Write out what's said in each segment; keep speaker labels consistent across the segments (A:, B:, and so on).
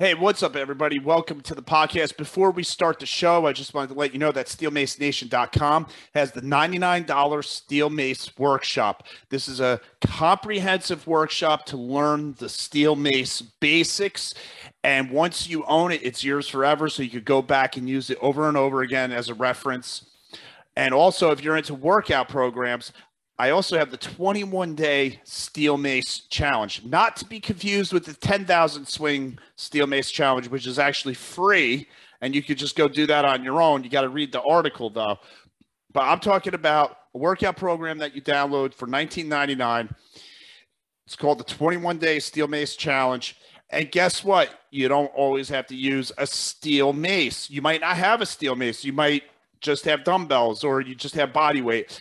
A: Hey, what's up, everybody? Welcome to the podcast. Before we start the show, I just wanted to let you know that steelmacenation.com has the $99 Steel Mace workshop. This is a comprehensive workshop to learn the steel mace basics. And once you own it, it's yours forever. So you could go back and use it over and over again as a reference. And also, if you're into workout programs, I also have the 21 day Steel Mace Challenge, not to be confused with the 10,000 swing Steel Mace Challenge, which is actually free. And you could just go do that on your own. You got to read the article, though. But I'm talking about a workout program that you download for 19.99. It's called the 21 Day Steel Mace Challenge. And guess what? You don't always have to use a steel mace. You might not have a steel mace. You might just have dumbbells or you just have body weight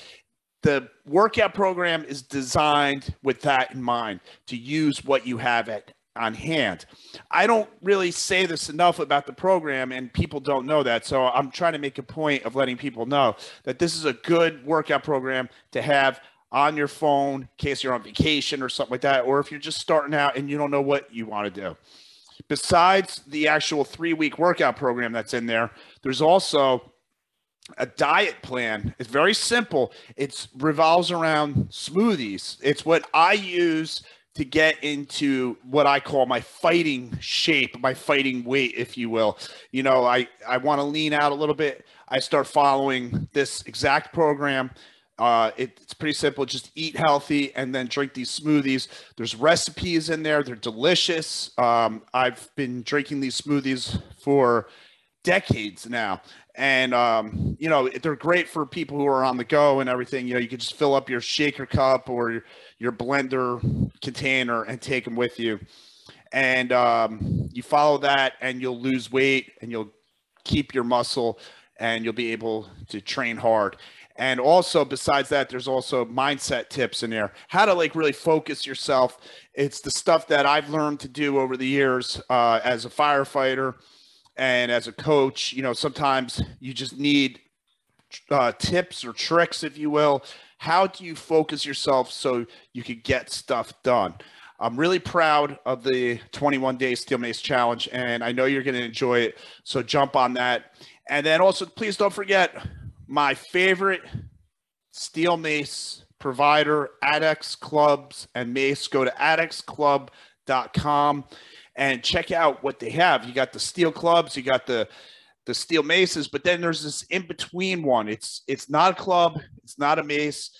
A: the workout program is designed with that in mind to use what you have at on hand. I don't really say this enough about the program, and people don't know that. So I'm trying to make a point of letting people know that this is a good workout program to have on your phone in case you're on vacation or something like that, or if you're just starting out and you don't know what you want to do. Besides the actual three week workout program that's in there, there's also a diet plan. It's very simple. It revolves around smoothies. It's what I use to get into what I call my fighting shape, my fighting weight, if you will. You know, I, I want to lean out a little bit. I start following this exact program. Uh, it, it's pretty simple. Just eat healthy and then drink these smoothies. There's recipes in there. They're delicious. Um, I've been drinking these smoothies for decades now and um, you know they're great for people who are on the go and everything. You know, you can just fill up your shaker cup or your blender container and take them with you, and um, you follow that, and you'll lose weight, and you'll keep your muscle, and you'll be able to train hard. And also, besides that, there's also mindset tips in there. How to like really focus yourself. It's the stuff that I've learned to do over the years uh, as a firefighter and as a coach, you know, sometimes you just need uh, tips or tricks, if you will. How do you focus yourself so you can get stuff done? I'm really proud of the 21 day Steel Mace Challenge, and I know you're going to enjoy it. So jump on that. And then also, please don't forget my favorite Steel Mace provider, Adex Clubs and Mace. Go to adexclub.com and check out what they have. You got the steel clubs, you got the the steel maces, but then there's this in between one. It's it's not a club, it's not a mace.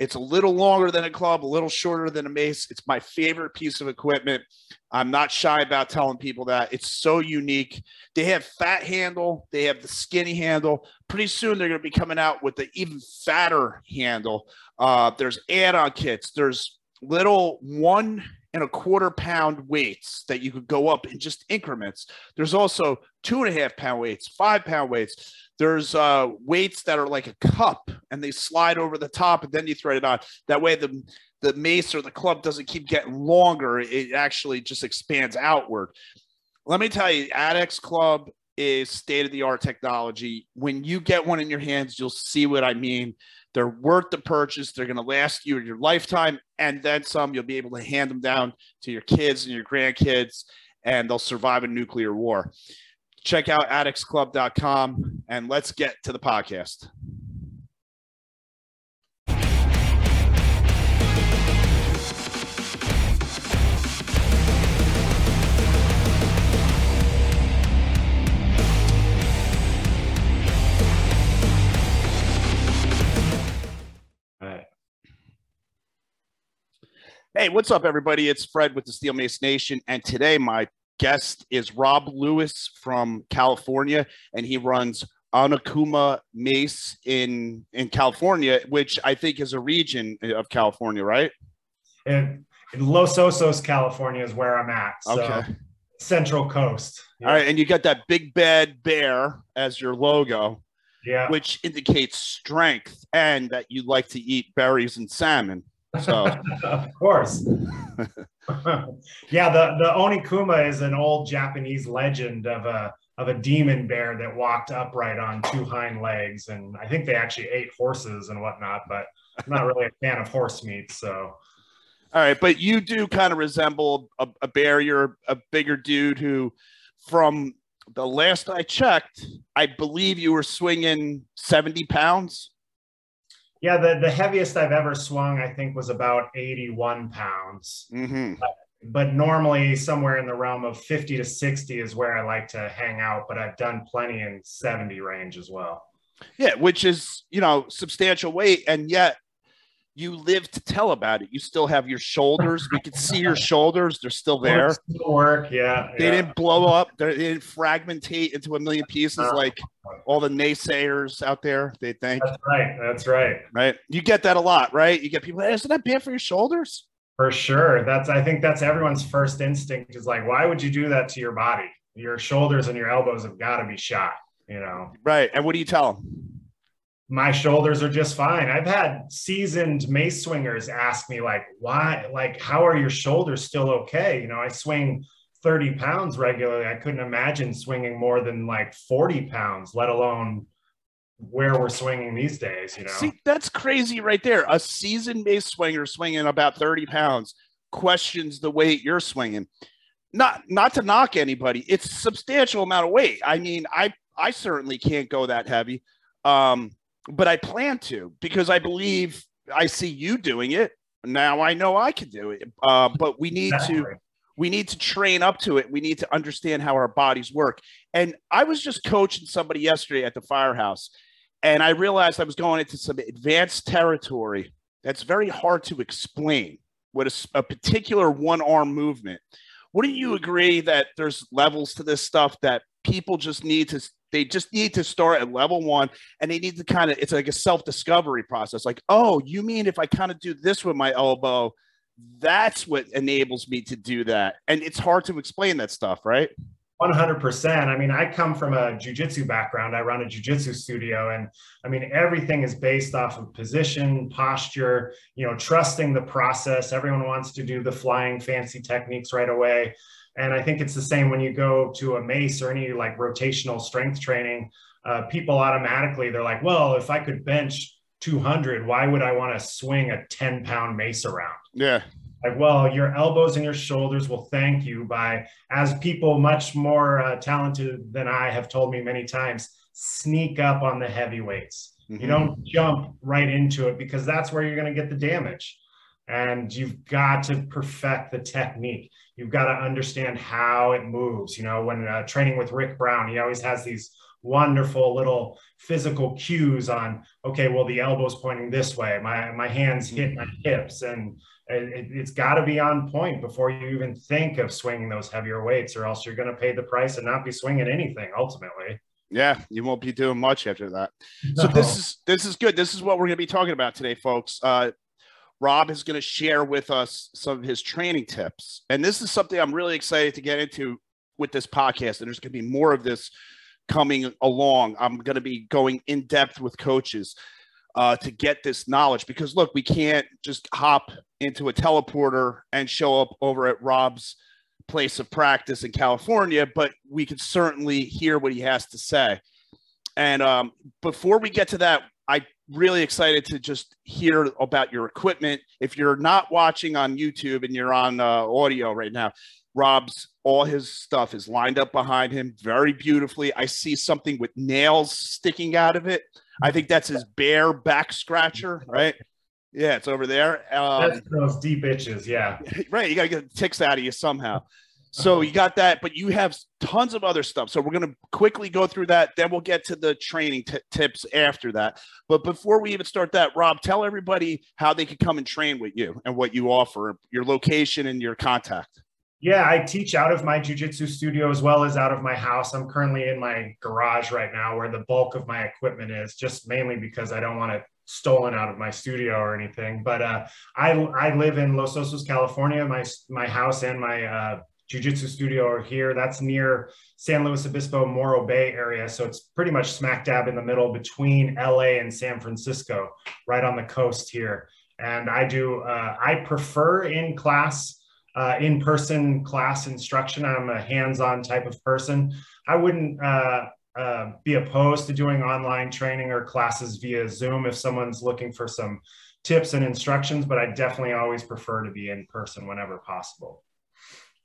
A: It's a little longer than a club, a little shorter than a mace. It's my favorite piece of equipment. I'm not shy about telling people that. It's so unique. They have fat handle, they have the skinny handle. Pretty soon they're going to be coming out with the even fatter handle. Uh, there's add-on kits. There's little one and a quarter pound weights that you could go up in just increments. There's also two and a half pound weights, five pound weights. There's uh, weights that are like a cup and they slide over the top and then you thread it on. That way the the mace or the club doesn't keep getting longer. It actually just expands outward. Let me tell you, Adex Club is state of the art technology. When you get one in your hands, you'll see what I mean. They're worth the purchase. They're going to last you your lifetime and then some. You'll be able to hand them down to your kids and your grandkids, and they'll survive a nuclear war. Check out adexclub.com and let's get to the podcast. Hey, what's up, everybody? It's Fred with the Steel Mace Nation, and today my guest is Rob Lewis from California, and he runs Onikuma Mace in in California, which I think is a region of California, right?
B: In, in Los Osos, California, is where I'm at. So
A: okay.
B: Central Coast.
A: Yeah. All right, and you got that big bad bear as your logo.
B: Yeah.
A: Which indicates strength and that you like to eat berries and salmon. So
B: of course. yeah, the, the Onikuma is an old Japanese legend of a of a demon bear that walked upright on two hind legs. And I think they actually ate horses and whatnot, but I'm not really a fan of horse meat. So
A: All right, but you do kind of resemble a, a bear. You're a bigger dude who, from the last I checked, I believe you were swinging 70 pounds.
B: Yeah, the, the heaviest I've ever swung, I think, was about 81 pounds.
A: Mm-hmm.
B: But, but normally, somewhere in the realm of 50 to 60 is where I like to hang out. But I've done plenty in 70 range as well.
A: Yeah, which is, you know, substantial weight. And yet you live to tell about it. You still have your shoulders. We can see your shoulders. They're still there.
B: Still work, yeah.
A: They
B: yeah.
A: didn't blow up. They didn't fragmentate into a million pieces like all the naysayers out there. They think,
B: That's right. That's right.
A: right? You get that a lot, right? You get people, hey, isn't that bad for your shoulders?
B: For sure. That's I think that's everyone's first instinct is like, why would you do that to your body? Your shoulders and your elbows have got to be shot, you know.
A: Right. And what do you tell them?
B: My shoulders are just fine. I've had seasoned mace swingers ask me, like, why, like, how are your shoulders still okay? You know, I swing 30 pounds regularly. I couldn't imagine swinging more than like 40 pounds, let alone where we're swinging these days, you know.
A: See, that's crazy right there. A seasoned base swinger swinging about 30 pounds questions the weight you're swinging. Not not to knock anybody, it's a substantial amount of weight. I mean, I I certainly can't go that heavy. Um, but I plan to because I believe I see you doing it. Now I know I can do it. Uh, but we need to we need to train up to it. We need to understand how our bodies work. And I was just coaching somebody yesterday at the firehouse, and I realized I was going into some advanced territory that's very hard to explain with a particular one arm movement. Wouldn't you agree that there's levels to this stuff that people just need to they just need to start at level one and they need to kind of it's like a self-discovery process like oh you mean if i kind of do this with my elbow that's what enables me to do that and it's hard to explain that stuff right
B: 100%. I mean, I come from a jujitsu background. I run a jujitsu studio, and I mean, everything is based off of position, posture, you know, trusting the process. Everyone wants to do the flying fancy techniques right away. And I think it's the same when you go to a mace or any like rotational strength training. Uh, people automatically, they're like, well, if I could bench 200, why would I want to swing a 10 pound mace around?
A: yeah
B: like well your elbows and your shoulders will thank you by as people much more uh, talented than i have told me many times sneak up on the heavyweights
A: Mhm.
B: you don't jump right into it because that's where you're going to get the damage and you've got to perfect the technique you've got to understand how it moves you know when uh, training with rick brown he always has these wonderful little physical cues on okay well the elbow's pointing this way my my hands hit my hips and it, it's got to be on point before you even think of swinging those heavier weights or else you're going to pay the price and not be swinging anything ultimately.
A: Yeah you won't be doing much after that. So this is this is good. This is what we're going to be talking about today folks. Uh rob is going to share with us some of his training tips. And this is something i'm really excited to get into with this podcast and there's going to be more of this coming along. I'm going to be going in depth with coaches uh, to get this knowledge because look we can't just hop into a teleporter and show up over at rob's place of practice in california but we can certainly hear what he has to say. And um, before we get to that i really excited to just hear about your equipment. If you're not watching on youtube and you're on uh, audio right now rob's all his stuff is lined up behind him very beautifully. I see something with nails sticking out of it. I think that's his bear back scratcher right? Yeah it's over there. Um,
B: That's those deep itches yeah.
A: right you got to get the ticks out of you somehow so you got that but you have tons of other stuff so we're going to quickly go through that then we'll get to the training t- tips after that but before we even start that rob tell everybody how they can come and train with you and what you offer your location and your contact
B: Yeah, I teach out of my jujitsu studio as well as out of my house. I'm currently in my garage right now where the bulk of my equipment is, just mainly because I don't want it stolen out of my studio or anything. But uh, I I live in Los Osos, California. My my house and my uh, jujitsu studio are here. That's near San Luis Obispo, Morro Bay area. So it's pretty much smack dab in the middle between LA and San Francisco, right on the coast here. And I do uh, I prefer in class uh, in-person class instruction. I'm a hands-on type of person. I wouldn't uh, uh, be opposed to doing online training or classes via Zoom if someone's looking for some tips and instructions, but I definitely always prefer to be in person whenever possible.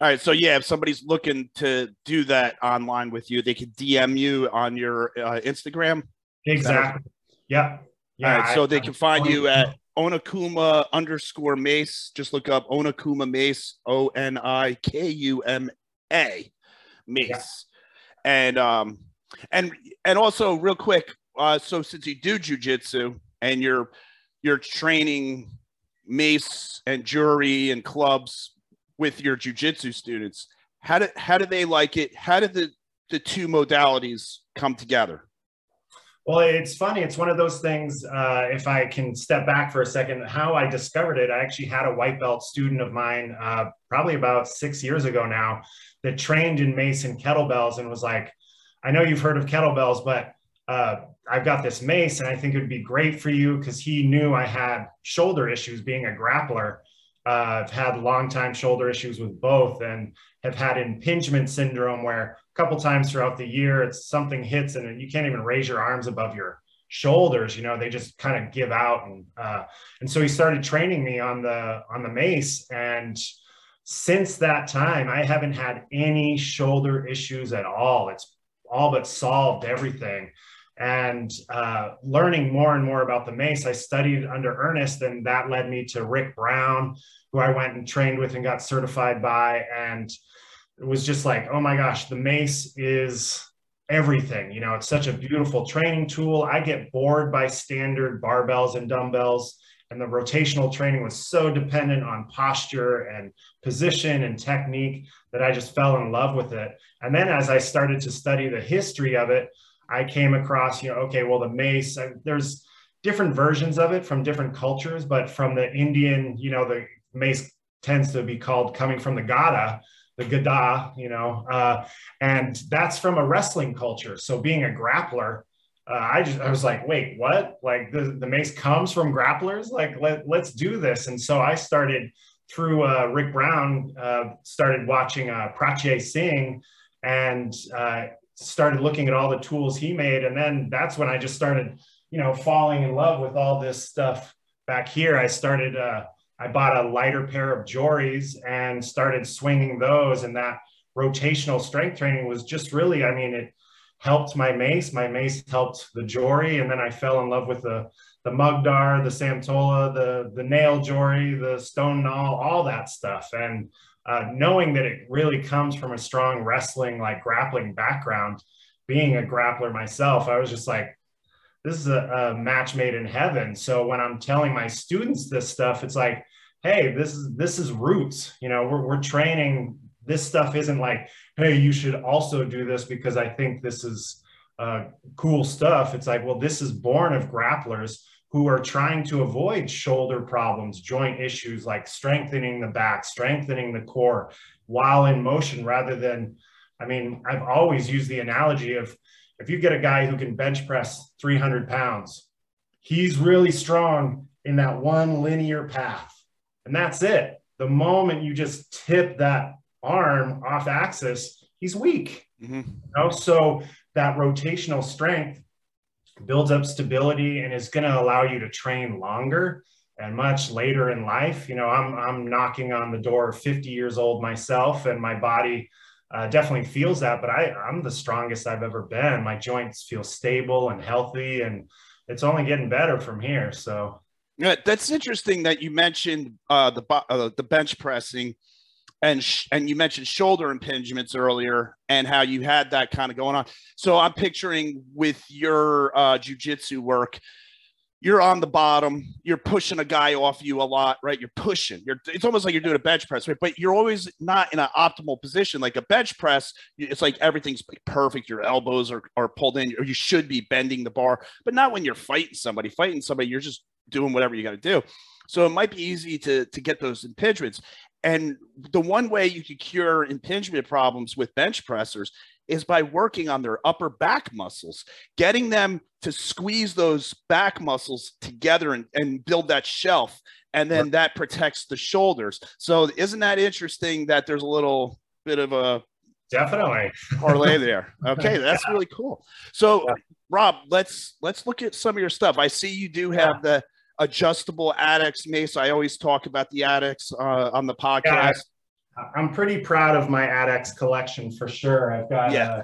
A: All right. So yeah, if somebody's looking to do that online with you, they could DM you on your uh, Instagram.
B: Exactly. Yeah.
A: Yeah. All right. So I, they can find you at Onikuma underscore Mace. Just look up Onikuma Mace. O N I K U M A Mace. Yeah. And um and and also real quick. Uh, so since you do jujitsu and you're you're training mace and jory and clubs with your jujitsu students. How did how did they like it? How did the the two modalities come together?
B: Well, it's funny. It's one of those things. Uh, if I can step back for a second, how I discovered it, I actually had a white belt student of mine, uh, probably about six years ago now, that trained in mace and kettlebells and was like, "I know you've heard of kettlebells, but uh, I've got this mace, and I think it would be great for you." Because he knew I had shoulder issues being a grappler, uh, I've had long time shoulder issues with both and have had impingement syndrome where a couple times throughout the year it's something hits and you can't even raise your arms above your shoulders you know they just kind of give out. And uh, and so he started training me on the on the mace. And since that time i haven't had any shoulder issues at all. It's all but solved everything and uh, learning more and more about the mace, I studied under Ernest, and that led me to Rick Brown, who I went and trained with and got certified by. And it was just like, oh my gosh, the mace is everything. You know, it's such a beautiful training tool. I get bored by standard barbells and dumbbells. And the rotational training was so dependent on posture and position and technique that I just fell in love with it. And then as I started to study the history of it, I came across, you know, okay, well, the mace, there's different versions of it from different cultures, but from the Indian, you know, the mace tends to be called coming from the Gada, the Gada, you know, uh, and that's from a wrestling culture. So being a grappler, uh, I just I was like, wait, what? Like the, the mace comes from grapplers? Like let let's do this. And so I started through uh, Rick Brown, uh, started watching uh, Prachye Singh, and uh, started looking at all the tools he made. And then that's when I just started, you know, falling in love with all this stuff back here. I started, uh, I bought a lighter pair of Jories and started swinging those. And that rotational strength training was just really, I mean, it helped my mace. My mace helped the Jory. And then I fell in love with the, the Mugdar, the Samtola, the, the nail Jory, the stone nal, all that stuff. And uh, knowing that it really comes from a strong wrestling, like grappling background, being a grappler myself, I was just like, this is a, a, match made in heaven. So when I'm telling my students this stuff, it's like, hey, this is this is roots. You know, we're we're training. This stuff isn't like, hey, you should also do this because I think this is uh, cool stuff. It's like, well, this is born of grapplers who are trying to avoid shoulder problems, joint issues like strengthening the back, strengthening the core while in motion rather than, I mean, I've always used the analogy of if you get a guy who can bench press 300 pounds, he's really strong in that one linear path. And that's it. The moment you just tip that arm off axis, he's weak. Mm-hmm. You know? So that rotational strength builds up stability and is going to allow you to train longer and much later in life. You know, I'm, I'm knocking on the door 50 years old myself and my body uh, definitely feels that, but I, I'm the strongest I've ever been. My joints feel stable and healthy and it's only getting better from here. So
A: yeah, that's interesting that you mentioned uh, the, uh, the bench pressing and sh- and you mentioned shoulder impingements earlier and how you had that kind of going on. So I'm picturing with your uh, jujitsu work, you're on the bottom, you're pushing a guy off you a lot, right? You're pushing. You're it's almost like you're doing a bench press, right? But you're always not in an optimal position. Like a bench press, it's like everything's perfect. Your elbows are, are pulled in, or you should be bending the bar, but not when you're fighting somebody. Fighting somebody, you're just doing whatever you got to do. So it might be easy to to get those impingements. And the one way you could cure impingement problems with bench pressers is by working on their upper back muscles, getting them to squeeze those back muscles together and, and build that shelf. And then that protects the shoulders. So isn't that interesting that there's a little bit of a
B: definitely
A: parlay there? Okay, that's yeah. really cool. So yeah. Rob, let's let's look at some of your stuff. I see you do have yeah. the adjustable ADX mace. I always talk about the ADX uh, on the podcast. Yeah,
B: I'm pretty proud of my ADX collection for sure. I've got yeah.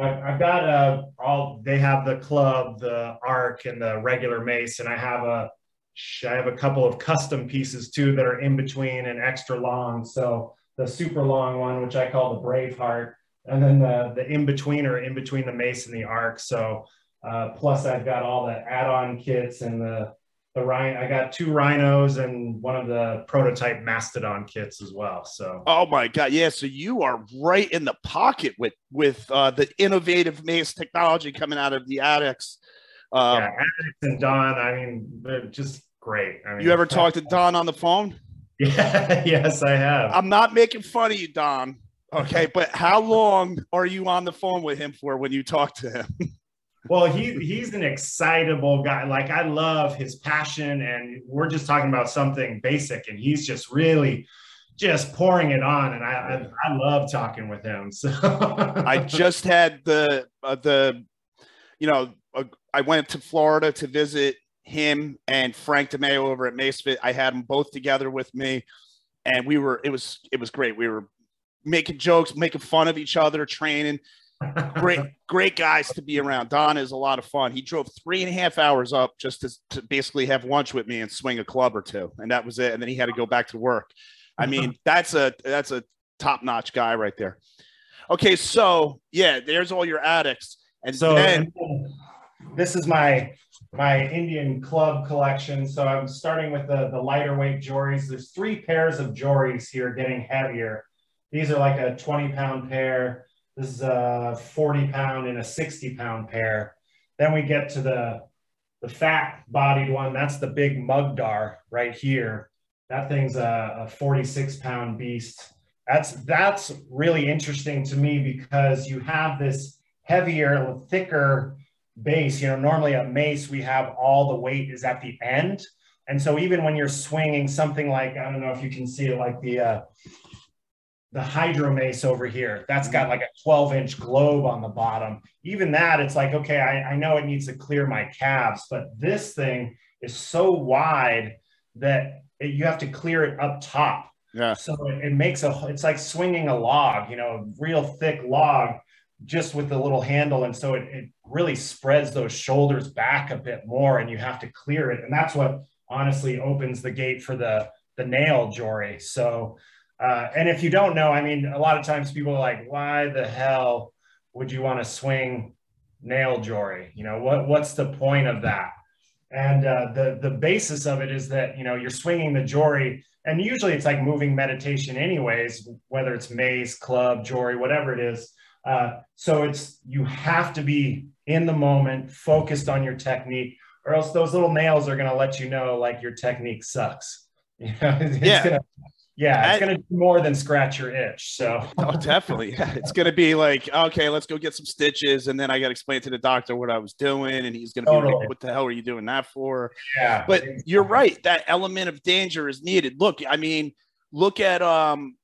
B: Uh, I've got uh, all they have the club, the arc, and the regular mace, and I have a I have a couple of custom pieces too that are in between and extra long. So the super long one, which I call the Braveheart, and then the the in between or in between the mace and the arc. So uh, plus I've got all the add-on kits and the the rhino. I got two rhinos and one of the prototype mastodon kits as well. So
A: oh my god, yeah. So you are right in the pocket with with uh, the innovative maze technology coming out of the ADX.
B: Um, yeah, ADX and Don. I mean, they're just great. I mean,
A: you ever talked to Don on the phone?
B: Yeah, yes, I have.
A: I'm not making fun of you, Don. Okay, but how long are you on the phone with him for when you talk to him?
B: well, he he's an excitable guy. Like I love his passion, and we're just talking about something basic, and he's just really just pouring it on, and I I, I love talking with him. So
A: I just had the uh, the you know uh, I went to Florida to visit him and Frank DeMeo over at Macefit. I had them both together with me, and we were it was it was great. We were making jokes, making fun of each other, training. Great, great guys to be around. Don is a lot of fun. He drove three and a half hours up just to, to basically have lunch with me and swing a club or two, and that was it. And then he had to go back to work. I mean, that's a that's a top notch guy right there. Okay, so yeah, there's all your ADX, and
B: so then, this is my my Indian club collection. So I'm starting with the, the lighter weight Jories. There's three pairs of Jories here getting heavier. These are like a 20 pound pair. This is a 40 pound and a 60 pound pair. Then we get to the, the fat bodied one. That's the big Mugdar right here. That thing's a, a 46 pound beast. That's, that's really interesting to me because you have this heavier, thicker base, you know, normally at mace, we have all the weight is at the end. And so even when you're swinging something like, I don't know if you can see it like the, uh, the hydro mace over here, that's got mm-hmm. like a 12 inch globe on the bottom. Even that, it's like, okay, I, I know it needs to clear my calves, but this thing is so wide that it, you have to clear it up top.
A: Yeah.
B: So it, it makes a, it's like swinging a log, you know, a real thick log just with the little handle. And so it, it really spreads those shoulders back a bit more and you have to clear it. And that's what honestly opens the gate for the, the nail jory. So, uh, and if you don't know, I mean, a lot of times people are like, why the hell would you want to swing nail jory? You know, what, what's the point of that? And uh, the, the basis of it is that, you know, you're swinging the jory and usually it's like moving meditation anyways, whether it's mace, club, jory, whatever it is. Uh, so it's you have to be in the moment, focused on your technique, or else those little nails are going to let you know like your technique sucks. You know,
A: yeah.
B: Gonna, yeah, it's going to do more than scratch your itch. So,
A: oh, definitely. Yeah. It's going to be like, okay, let's go get some stitches. And then I got to explain to the doctor what I was doing. And he's going to totally. be like, what the hell are you doing that for?
B: Yeah.
A: But you're right. That element of danger is needed. Look, I mean, look at um,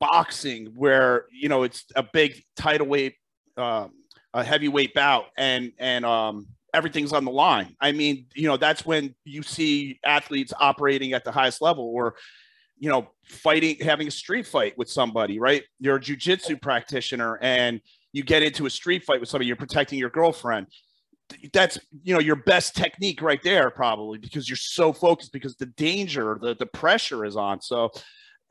A: boxing where you know it's a big title weight uh, a heavyweight bout and and um everything's on the line i mean you know that's when you see athletes operating at the highest level or you know fighting having a street fight with somebody right you're a jiu-jitsu practitioner and you get into a street fight with somebody you're protecting your girlfriend that's you know your best technique right there probably because you're so focused because the danger the the pressure is on so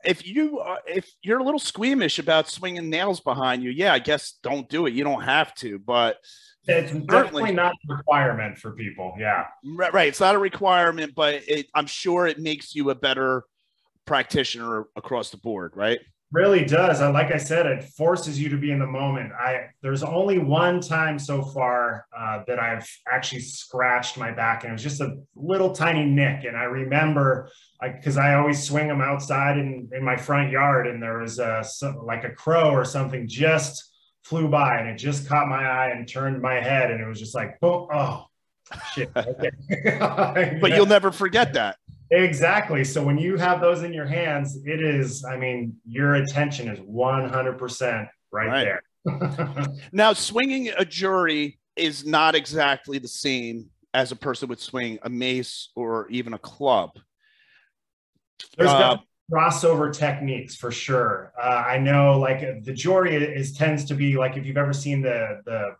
A: if you uh, if you're a little squeamish about swinging nails behind you, yeah, I guess don't do it. You don't have to, but
B: it's definitely not a requirement for people. Yeah,
A: right. right. It's not a requirement, but it, I'm sure it makes you a better practitioner across the board, right?
B: really does. Like I said, it forces you to be in the moment. I there's only one time so far uh, that I've actually scratched my back, and it was just a little tiny nick. And I remember because I, I, always swing them outside in, in my front yard, and there was a like a crow or something just flew by, and it just caught my eye and turned my head, and it was just like boom, oh shit. Okay.
A: but you'll never forget that.
B: Exactly. So when you have those in your hands, it is, I mean, your attention is 100% right, right. there.
A: now, swinging a Jory is not exactly the same as a person would swing a mace or even a club.
B: There's uh, crossover techniques for sure. Uh, I know like the Jory is tends to be like if you've ever seen the the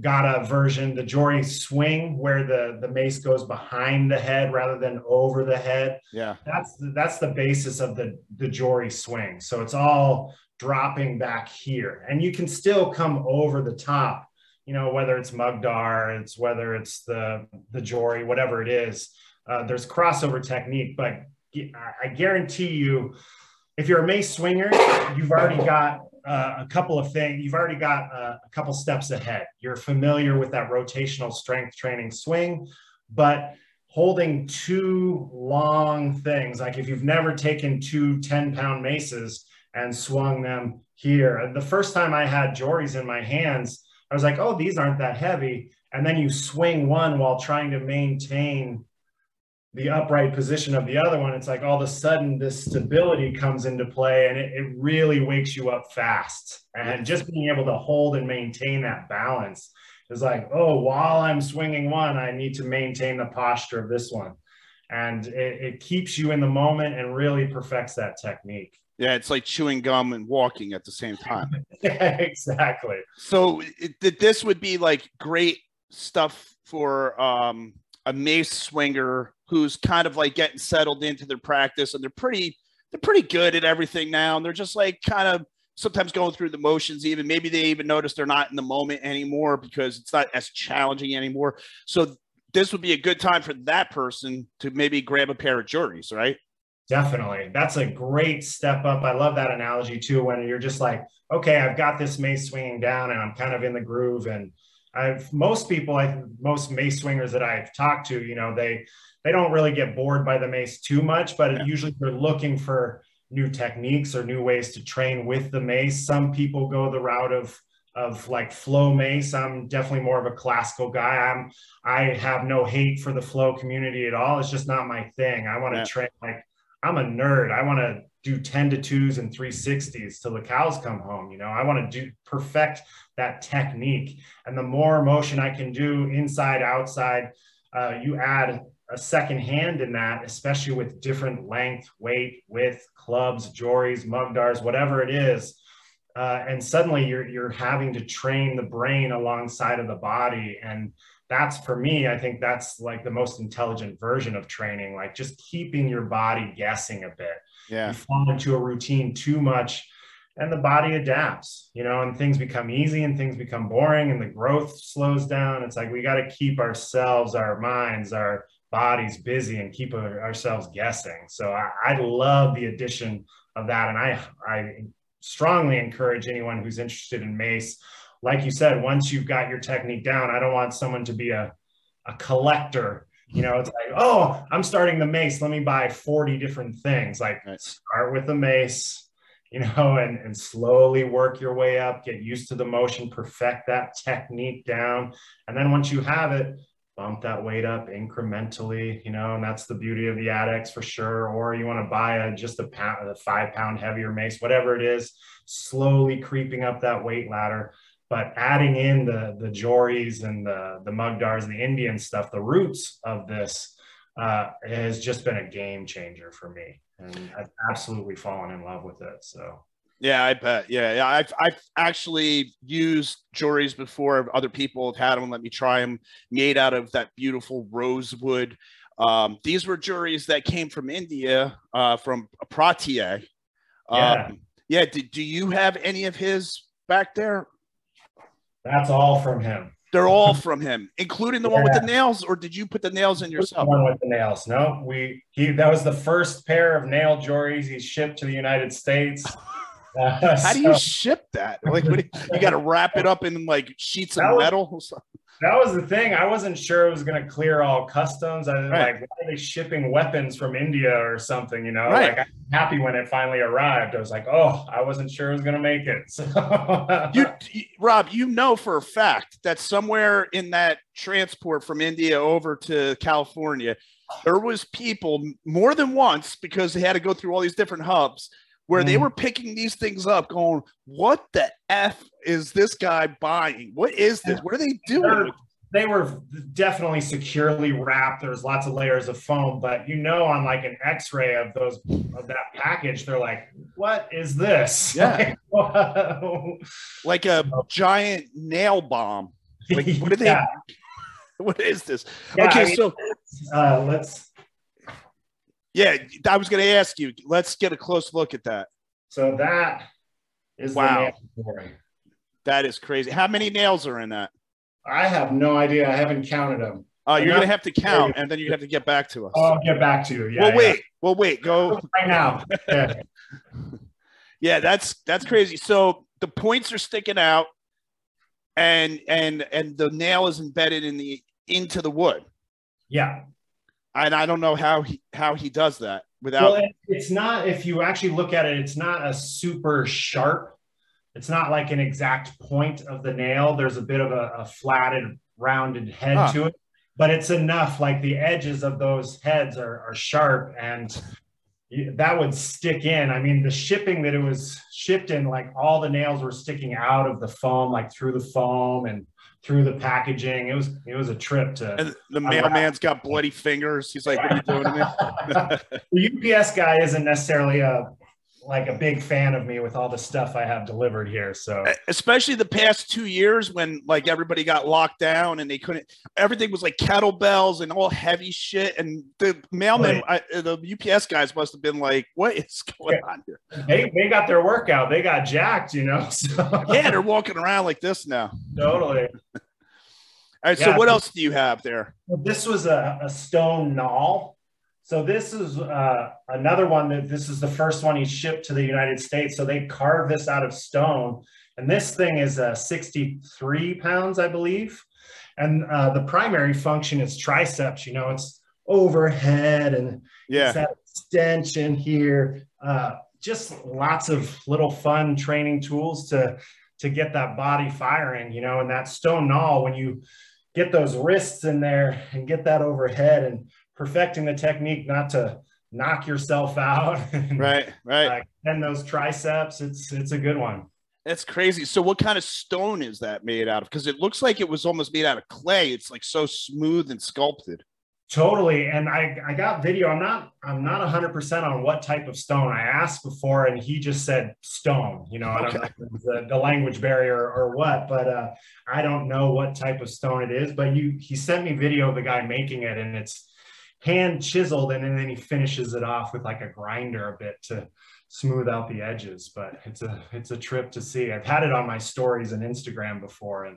B: Gada version, the Jory swing where the the mace goes behind the head rather than over the head.
A: Yeah,
B: that's that's the basis of the the Jory swing. So it's all dropping back here, and you can still come over the top. You know whether it's Mugdar, it's whether it's the the Jory, whatever it is. Uh, there's crossover technique, but I guarantee you, if you're a mace swinger, you've already got uh, a couple of things. You've already got uh, a couple steps ahead. You're familiar with that rotational strength training swing, but holding two long things, like if you've never taken two 10 pound maces and swung them here, the first time I had Jories in my hands, I was like, oh, these aren't that heavy. And then you swing one while trying to maintain the upright position of the other one, it's like all of a sudden this stability comes into play and it, it really wakes you up fast. And just being able to hold and maintain that balance is like, oh, while I'm swinging one, I need to maintain the posture of this one. And it, it keeps you in the moment and really perfects that technique.
A: Yeah, it's like chewing gum and walking at the same time.
B: yeah, exactly.
A: So it, this would be like great stuff for um, a mace swinger who's kind of like getting settled into their practice and they're pretty they're pretty good at everything now and they're just like kind of sometimes going through the motions even. Maybe they even notice they're not in the moment anymore because it's not as challenging anymore. So this would be a good time for that person to maybe grab a pair of Jories right?
B: Definitely. That's a great step up. I love that analogy too when you're just like okay i've got this mace swinging down and i'm kind of in the groove and i've most people i most mace swingers that i've talked to you know they they don't really get bored by the mace too much, but yeah. usually they're looking for new techniques or new ways to train with the mace. Some people go the route of of like flow mace. I'm definitely more of a classical guy. I'm I have no hate for the flow community at all. It's just not my thing. I want to yeah. train like I'm a nerd. I want to do 10 to 2s and 360s till the cows come home. You know, I want to do perfect that technique. And the more motion I can do inside, outside, uh, you add a second hand in that, especially with different length, weight, width, clubs, jories, mugdars, whatever it is. Uh, and suddenly you're you're having to train the brain alongside of the body and that's for me i think that's like the most intelligent version of training like just keeping your body guessing a bit
A: yeah
B: you fall into a routine too much and the body adapts you know and things become easy and things become boring and the growth slows down it's like we got to keep ourselves our minds our bodies busy and keep ourselves guessing. So I, I love the addition of that. And I, I strongly encourage anyone who's interested in mace. Like you said, once you've got your technique down, I don't want someone to be a, a collector. You know, it's like, oh, I'm starting the mace. Let me buy 40 different things. Like right. start with the mace, you know, and, and slowly work your way up, get used to the motion, perfect that technique down. And then once you have it, bump that weight up incrementally, you know, and that's the beauty of the ADX for sure. Or you want to buy a just a pound, a five pound heavier mace, whatever it is, slowly creeping up that weight ladder. But adding in the the Jories and the the Mugdars, and the Indian stuff, the roots of this uh, has just been a game changer for me, and I've absolutely fallen in love with it. So
A: yeah, I bet. Yeah, yeah. I've I've actually used Jories before. Other people have had them. Let me try them. Made out of that beautiful rosewood. Um, these were Jories that came from India, uh, from Pratier.
B: Yeah.
A: Um, yeah. Do, do you have any of his back there?
B: That's all from him.
A: They're all from him, including the yeah. one with the nails, or did you put the nails in yourself?
B: The one with the nails. No, we he that was the first pair of nail Jories he shipped to the United States.
A: Uh, How do you ship that? Like, you, you got to wrap it up in like sheets of was, metal?
B: That was the thing. I wasn't sure it was going to clear all customs. I was right. like, why are they shipping weapons from India or something? You know, right. like I'm happy when it finally arrived. I was like, oh, I wasn't sure it was going to make it. So.
A: you, Rob, you know for a fact that somewhere in that transport from India over to California, there was people more than once because they had to go through all these different hubs where mm. they were picking these things up, going, "What the f is this guy buying? What is this? What are they doing?"
B: They're, were definitely securely wrapped. There's lots of layers of foam, but you know, on like an X-ray of those of that package, they're like, "What is this?"
A: Yeah.
B: Like,
A: like a giant nail bomb. Like, what are they?
B: Yeah.
A: What is this?
B: Yeah,
A: okay,
B: I mean,
A: so
B: uh, let's.
A: Yeah, I was going to ask you. Let's get a close look at that.
B: So that is
A: Wow. That is crazy. How many nails are in that?
B: I have no idea. I haven't counted them.
A: Uh, you're going to have to count, and then you have to get back to us.
B: I'll get back to you. Yeah,
A: well,
B: yeah.
A: wait. Well, wait. Go.
B: right now. Yeah.
A: Yeah, that's that's crazy. So the points are sticking out, and and and the nail is embedded in the into the wood.
B: yeah.
A: And I don't know how he how he does that without.
B: Well, it's not, if you actually look at it, it's not a super sharp, it's not like an exact point of the nail. There's a bit of a, a flatted, rounded head
A: Huh.
B: to it, but it's enough. Like the edges of those heads are, are sharp and that would stick in. I mean, the shipping that it was shipped in, like all the nails were sticking out of the foam, like through the foam and through the packaging. It was, it was a trip to.
A: and the mailman's got bloody fingers. He's like, "What are you doing to me?"
B: the UPS guy isn't necessarily a like a big fan of me with all the stuff I have delivered here. So
A: especially the past two years when like everybody got locked down and they couldn't everything was like kettlebells and all heavy shit and the mailman I, the ups guys must have been like what is going on here
B: they, they got their workout. They got jacked, you know. So
A: yeah they're walking around like this now
B: totally.
A: All right so what else do you have there
B: This was a, a stone nal. So this is uh, another one that this is the first one he shipped to the United States. So they carved this out of stone, and this thing is uh, 63 pounds, I believe. And uh, the primary function is triceps. You know, it's overhead and It's
A: yeah
B: that extension here. Uh, just lots of little fun training tools to to get that body firing, you know, and that stone nal when you get those wrists in there and get that overhead and perfecting the technique not to knock yourself out and
A: right right.
B: uh, and those triceps. It's it's a good one.
A: That's crazy. So what kind of stone is that made out of? Because it looks like it was almost made out of clay. It's like so smooth and sculpted
B: Totally. And I, I got video. I'm not I'm not 100% on what type of stone. I asked before and he just said stone. You know, I don't know
A: Okay.
B: the, the language barrier or what, but uh, I don't know what type of stone it is. But you he sent me video of the guy making it and it's hand chiseled and then he finishes it off with like a grinder a bit to smooth out the edges. But it's a it's a trip to see. I've had it on my stories and Instagram before and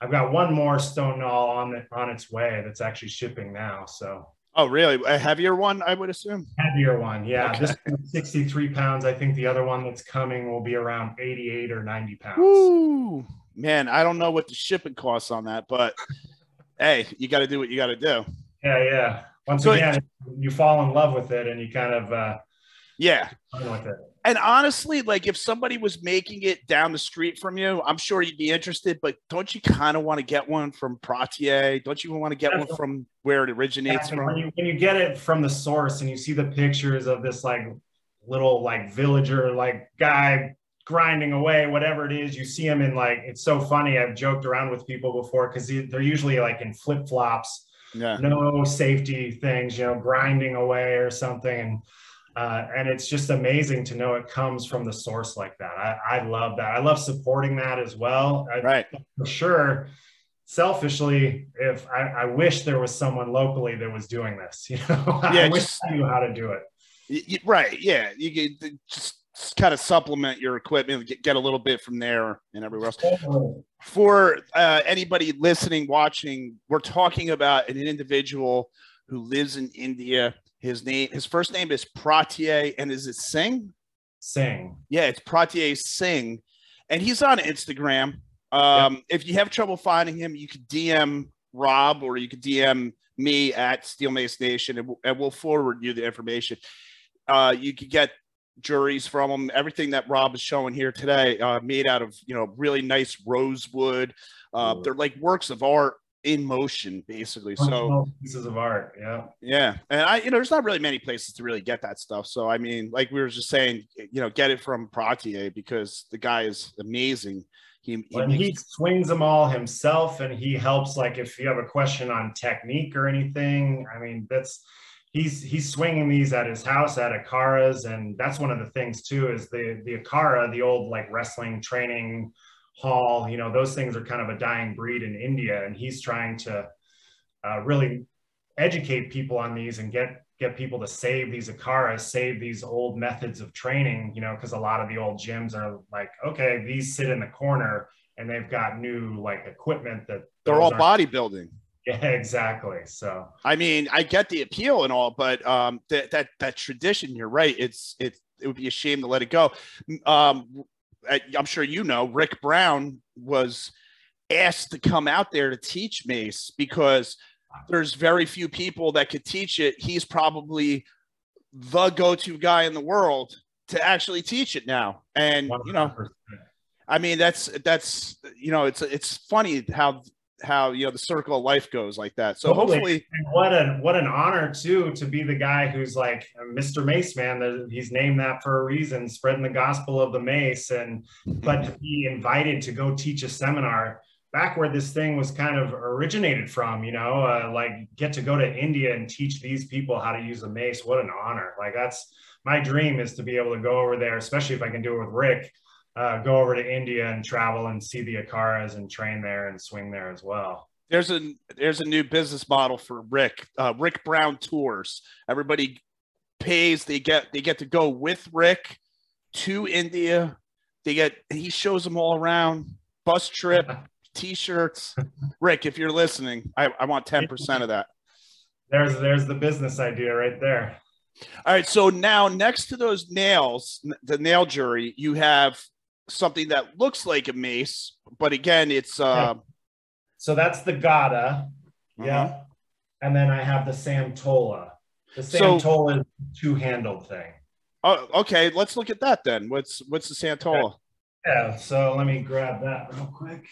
B: I've got one more stone nal on it on its way that's actually shipping now. So
A: oh really a heavier one i would assume
B: heavier one, yeah.
A: Okay.
B: This one's 63 pounds. I think the other one that's coming will be around 88 or 90 pounds.
A: Woo! Man, I don't know what the shipping costs on that, but hey, you got to do what you got to do.
B: Yeah, yeah. Once
A: So-
B: again, you fall in love with it and you kind of uh,
A: Yeah.
B: with it.
A: And honestly, like if somebody was making it down the street from you, I'm sure you'd be interested, but don't you kind of want to get one from Pratier? Don't you want to get one from where it originates
B: And when
A: from?
B: you, when you get it from the source and you see the pictures of this like little like villager like guy grinding away whatever it is you see him in like it's so funny i've joked around with people before because they're usually like in flip-flops
A: Yeah.
B: no safety things, you know, grinding away or something. And uh, and it's just amazing to know it comes from the source like that. I, I love that. I love supporting that as well. I,
A: Right.
B: For sure. Selfishly, if I, I wish there was someone locally that was doing this, you know,
A: Yeah,
B: I wish I knew how to do it.
A: Right. Yeah. You could just kind of supplement your equipment, get, get a little bit from there and everywhere else. for uh, anybody listening, watching, we're talking about an individual who lives in India. His name, his first name is Pratier, and is it Singh?
B: Sing.
A: Yeah, it's Pratier Singh, and he's on Instagram. Um, If you have trouble finding him, you could DM Rob or you could DM me at Steel Mace Nation, and, we'll- and we'll forward you the information. Uh, you could get Jories from him. Everything that Rob is showing here today, uh, made out of you know really nice rosewood. Uh, they're like works of art in motion, basically. So
B: pieces of art, yeah,
A: yeah. And I, you know, there's not really many places to really get that stuff. So I mean, like we were just saying, you know, get it from Pratier because the guy is amazing.
B: He he, makes- he swings them all himself, and he helps. Like if you have a question on technique or anything, I mean, that's he's he's swinging these at his house at Akhara's, and that's one of the things too is the the Akara, the old like wrestling training hall. You know, those things are kind of a dying breed in India, and he's trying to uh, really educate people on these and get get people to save these akharas, save these old methods of training. You know, because a lot of the old gyms are like, okay, these sit in the corner, and they've got new like equipment that
A: they're all bodybuilding.
B: Yeah, exactly. So
A: I mean, I get the appeal and all, but um, that that that tradition, you're right. It's it it would be a shame to let it go. Um, Uh, I'm sure you know, Rick Brown was asked to come out there to teach mace because there's very few people that could teach it. He's probably the go-to guy in the world to actually teach it now. And 100%. you know, I mean, that's that's you know, it's it's funny how how you know the circle of life goes like that. So totally. hopefully,
B: and what a what an honor too to be the guy who's like Mr. Mace man. He's named that for a reason, spreading the gospel of the mace, and but to be invited to go teach a seminar back where this thing was kind of originated from. You know, uh, like get to go to India and teach these people how to use a mace. What an honor! Like that's my dream is to be able to go over there, especially if I can do it with Rick uh, go over to India and travel and see the Akharas and train there and swing there as well.
A: There's a there's a new business model for Rick uh, Rick Brown tours. Everybody pays. They get they get to go with Rick to India. They get he shows them all around. Bus trip, t-shirts. Rick, if you're listening, I, I want 10% of that.
B: There's there's the business idea right there.
A: All right. So now next to those nals, the nal jory, you have something that looks like a mace, but again, it's uh
B: yeah. so that's the Gada, yeah. Uh-huh. And then I have the Samtola. The Samtola so, two-handled thing.
A: Oh, okay. Let's look at that then. What's what's the Samtola?
B: Yeah, so let me grab that real quick.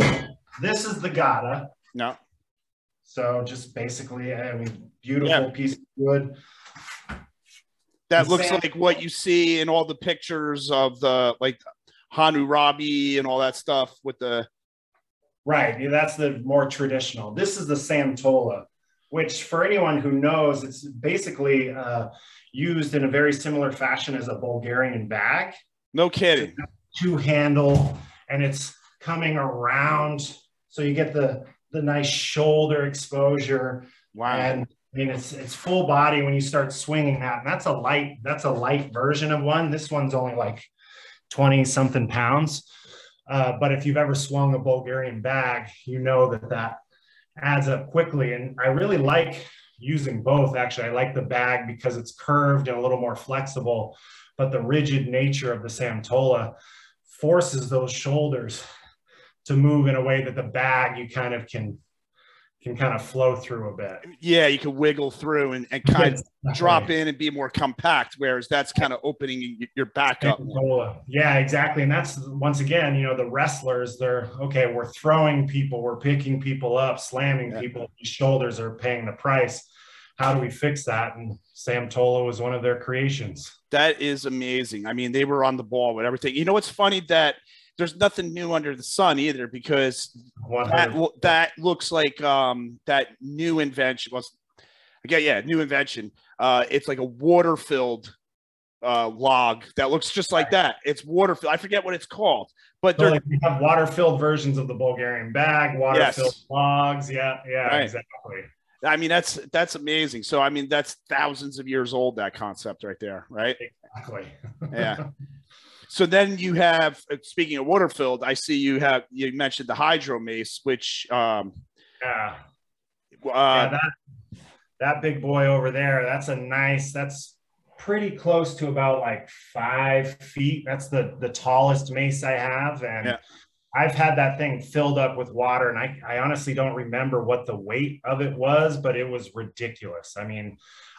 B: So this is the Gada.
A: No.
B: So just basically, I mean, beautiful yeah. piece of wood
A: that looks like what you see in all the pictures of the like Hammurabi and all that stuff with the
B: right. Yeah, that's the more traditional. This is the Samtola, which for anyone who knows, it's basically uh, used in a very similar fashion as a Bulgarian bag.
A: No kidding.
B: Two handle, and it's coming around, so you get the the nice shoulder exposure.
A: Wow.
B: And I mean, it's it's full body when you start swinging that. And that's a light, that's a light version of one. This one's only like 20 something pounds. Uh, but if you've ever swung a Bulgarian bag, you know that that adds up quickly. And I really like using both. Actually, I like the bag because it's curved and a little more flexible, but the rigid nature of the Samtola forces those shoulders to move in a way that the bag you kind of can can kind of flow through a bit.
A: Yeah, you can wiggle through and, and kind of drop in and be more compact, whereas that's kind of opening your back up.
B: Yeah, exactly. And that's once again, you know, the wrestlers, they're okay, we're throwing people, we're picking people up, slamming yeah. people, shoulders are paying the price. How do we fix that? And Samtola was one of their creations.
A: That is amazing. I mean, they were on the ball with everything. You know what's funny that there's nothing new under the sun either because that, that looks like um, that new invention was again yeah new invention uh, it's like a water filled uh, log that looks just like that it's water filled i forget what it's called but
B: so like we have water filled versions of the bulgarian bag water filled yes. logs yeah yeah right. exactly
A: I mean that's that's amazing. So I mean that's thousands of years old that concept right there, right?
B: Exactly.
A: yeah. So then you have, uh, speaking of water filled, I see you have, you mentioned the hydro mace, which, um,
B: yeah, uh, yeah that, that big boy over there, that's a nice, that's pretty close to about like five feet. That's the, the tallest mace I have. And yeah. I've had that thing filled up with water and I, I honestly don't remember what the weight of it was, but it was ridiculous. I mean,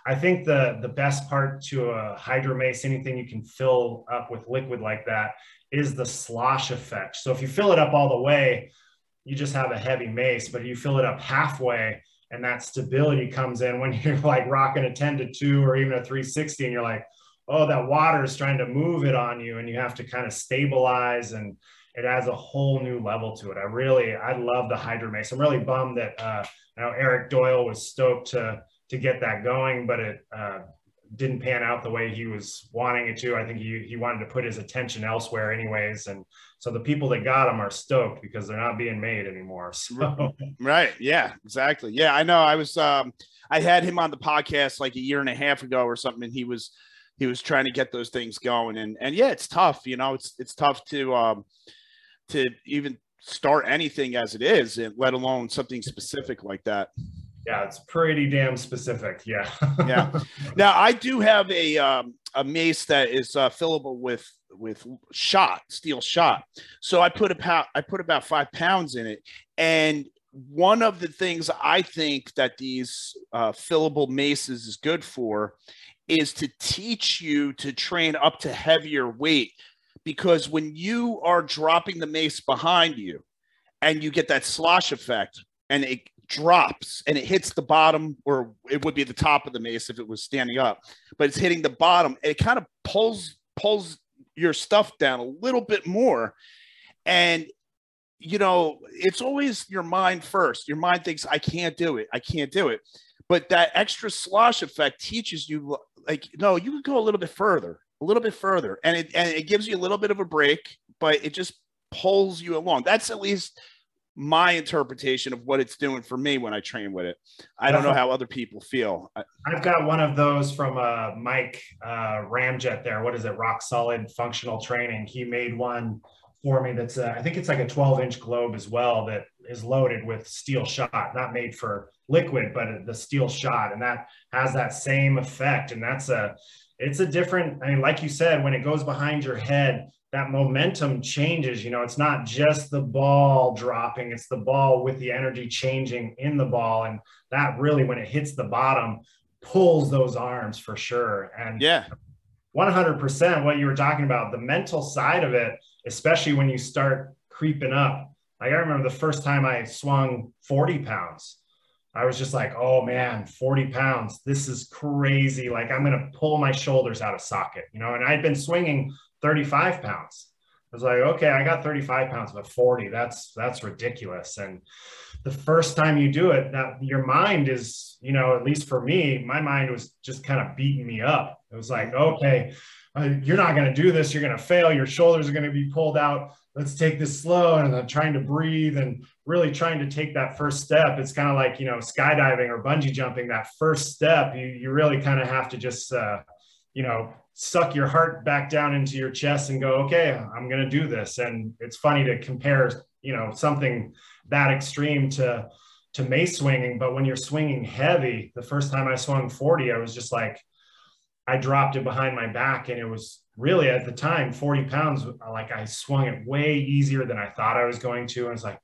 B: I think the the best part to a hydro mace, anything you can fill up with liquid like that, is the slosh effect. So if you fill it up all the way, you just have a heavy mace, but if you fill it up halfway and that stability comes in when you're like rocking a 10 to 2 or even a 360 and you're like, oh, that water is trying to move it on you and you have to kind of stabilize and it adds a whole new level to it. I really, I love the Hydro Mace. I'm really bummed that uh, you know Eric Doyle was stoked to to get that going, but it uh, didn't pan out the way he was wanting it to. I think he, he wanted to put his attention elsewhere anyways. And so the people that got him are stoked because they're not being made anymore. So.
A: Right. Yeah, exactly. Yeah, I know. I was, um, I had him on the podcast like a year and a half ago or something. And he was, he was trying to get those things going. And, and yeah, it's tough, you know, it's, it's tough to, um, to even start anything as it is, let alone something specific like that.
B: Yeah, it's pretty damn specific. Yeah.
A: yeah. Now I do have a um, a mace that is uh, fillable with with shot steel shot. So I put about I put about five pounds in it, and one of the things I think that these uh, fillable maces is good for is to teach you to train up to heavier weight because when you are dropping the mace behind you and you get that slosh effect and it drops and it hits the bottom, or it would be the top of the mace if it was standing up, but it's hitting the bottom. It kind of pulls pulls your stuff down a little bit more. And you know, it's always your mind first. Your mind thinks, I can't do it. I can't do it. But that extra slosh effect teaches you, like, no, you can go a little bit further, a little bit further. And it, and it gives you a little bit of a break, but it just pulls you along. That's at least my interpretation of what it's doing for me when I train with it. I don't know how other people feel.
B: I've got one of those from uh, Mike uh, Ramjet there. What is it? Rock Solid Functional Training. He made one for me that's, uh, I think it's like a 12 inch globe as well that is loaded with steel shot, not made for liquid, but the steel shot. And that has that same effect. And that's a, it's a different, I mean, like you said, when it goes behind your head, that momentum changes. You know, it's not just the ball dropping, it's the ball with the energy changing in the ball. And that really, when it hits the bottom, pulls those arms for sure. And
A: yeah,
B: 100% what you were talking about, the mental side of it, especially when you start creeping up. Like I remember the first time I swung 40 pounds. I was just like, oh man, 40 pounds. This is crazy. Like I'm going to pull my shoulders out of socket, you know, and I'd been swinging 35 pounds. I was like, okay, I got 35 pounds, but 40, that's, that's ridiculous. And the first time you do it, that your mind is, you know, at least for me, my mind was just kind of beating me up. It was like, okay, uh, you're not going to do this. You're going to fail. Your shoulders are going to be pulled out. Let's take this slow. And I'm trying to breathe and really trying to take that first step. It's kind of like, you know, skydiving or bungee jumping, that first step, you, you really kind of have to just, uh, you know, suck your heart back down into your chest and go, okay, I'm going to do this. And it's funny to compare, you know, something that extreme to, to mace swinging. But when you're swinging heavy, the first time I swung 40, I was just like, I dropped it behind my back and it was really at the time 40 pounds. Like I swung it way easier than I thought I was going to. And it's like,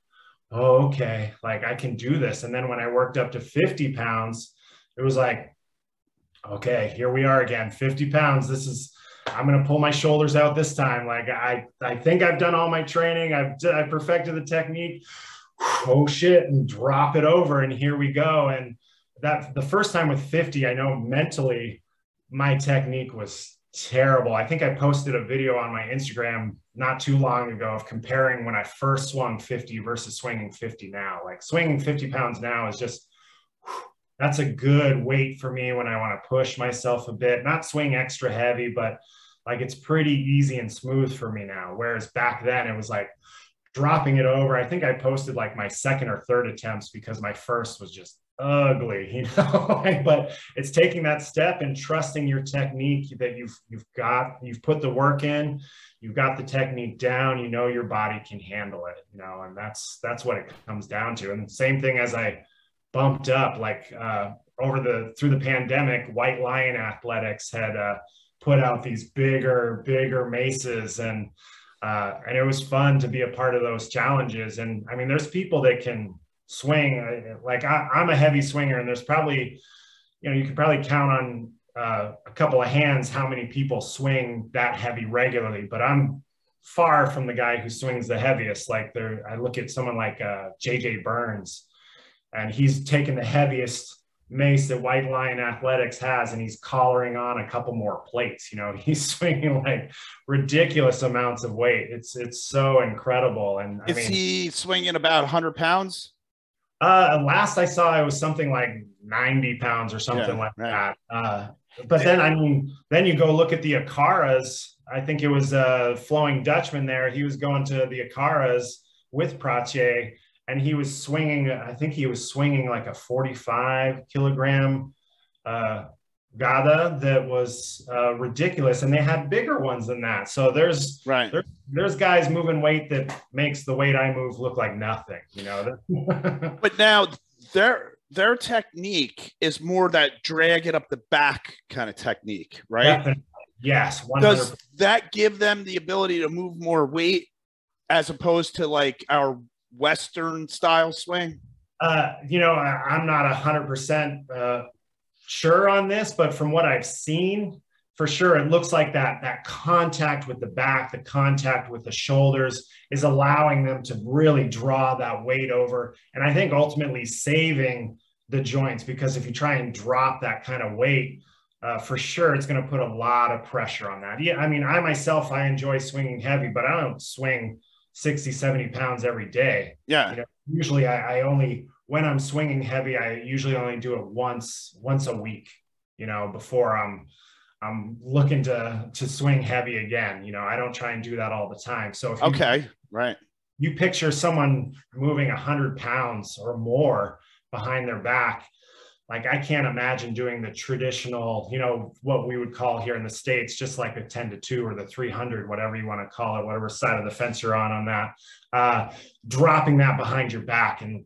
B: oh, okay, like I can do this. And then when I worked up to 50 pounds, it was like, okay, here we are again, 50 pounds. This is, I'm going to pull my shoulders out this time. Like I, I think I've done all my training. I've, I perfected the technique. Oh shit. And drop it over. And here we go. And that the first time with 50, I know mentally my technique was terrible. I think I posted a video on my Instagram not too long ago of comparing when I first swung 50 versus swinging 50 now. Like swinging 50 pounds now is just that's a good weight for me when I want to push myself a bit, not swing extra heavy, but like it's pretty easy and smooth for me now. Whereas back then it was like dropping it over. I think I posted like my second or third attempts because my first was just ugly, you know. but it's taking that step and trusting your technique that you've you've got, you've put the work in, you've got the technique down, you know your body can handle it, you know, and that's that's what it comes down to. And same thing as I bumped up like uh, over the through the pandemic white lion athletics had uh, put out these bigger bigger maces. And uh, and it was fun to be a part of those challenges. And i mean there's people that can swing. Uh, like I, am a heavy swinger and there's probably you know you can probably count on uh, a couple of hands how many people swing that heavy regularly. But i'm far from the guy who swings the heaviest. Like there, I look at someone like uh, JJ Burns, and he's taken the heaviest mace that White Lion Athletics has, and he's collaring on a couple more plates. You know, he's swinging like ridiculous amounts of weight. It's it's so incredible. And
A: is I mean, he swinging about 100 pounds?
B: Uh, last I saw, it was something like 90 pounds or something yeah, like right. that. Uh, but then, I mean, then you go look at the Akharas. I think it was a flowing Dutchman there. He was going to the Akharas with Pratier and he was swinging, I think he was swinging like a 45 kilogram uh, Gada that was uh, ridiculous. And they had bigger ones than that. So there's,
A: right.
B: There's, there's guys moving weight that makes the weight I move look like nothing, you know?
A: but now their, their technique is more that drag it up the back kind of technique, right? Definitely.
B: Yes.
A: 100%. Does that give them the ability to move more weight as opposed to like our Western style swing?
B: Uh, you know, I, am not a hundred percent uh, sure on this, but from what I've seen, for sure, it looks like that that contact with the back, the contact with the shoulders, is allowing them to really draw that weight over, and I think ultimately saving the joints because if you try and drop that kind of weight, uh, for sure it's going to put a lot of pressure on that. Yeah, I mean, I myself I enjoy swinging heavy, but I don't swing 60, 70 pounds every day.
A: Yeah. You know,
B: usually I, I only, when I'm swinging heavy, I usually only do it once, once a week, you know, before I'm, I'm looking to, to swing heavy again. You know, I don't try and do that all the time. So if
A: you, okay. Right.
B: You picture someone moving a hundred pounds or more behind their back like I can't imagine doing the traditional, you know, what we would call here in the States, just like a 10 to 2 or the 300, whatever you want to call it, whatever side of the fence you're on on that, uh, dropping that behind your back. And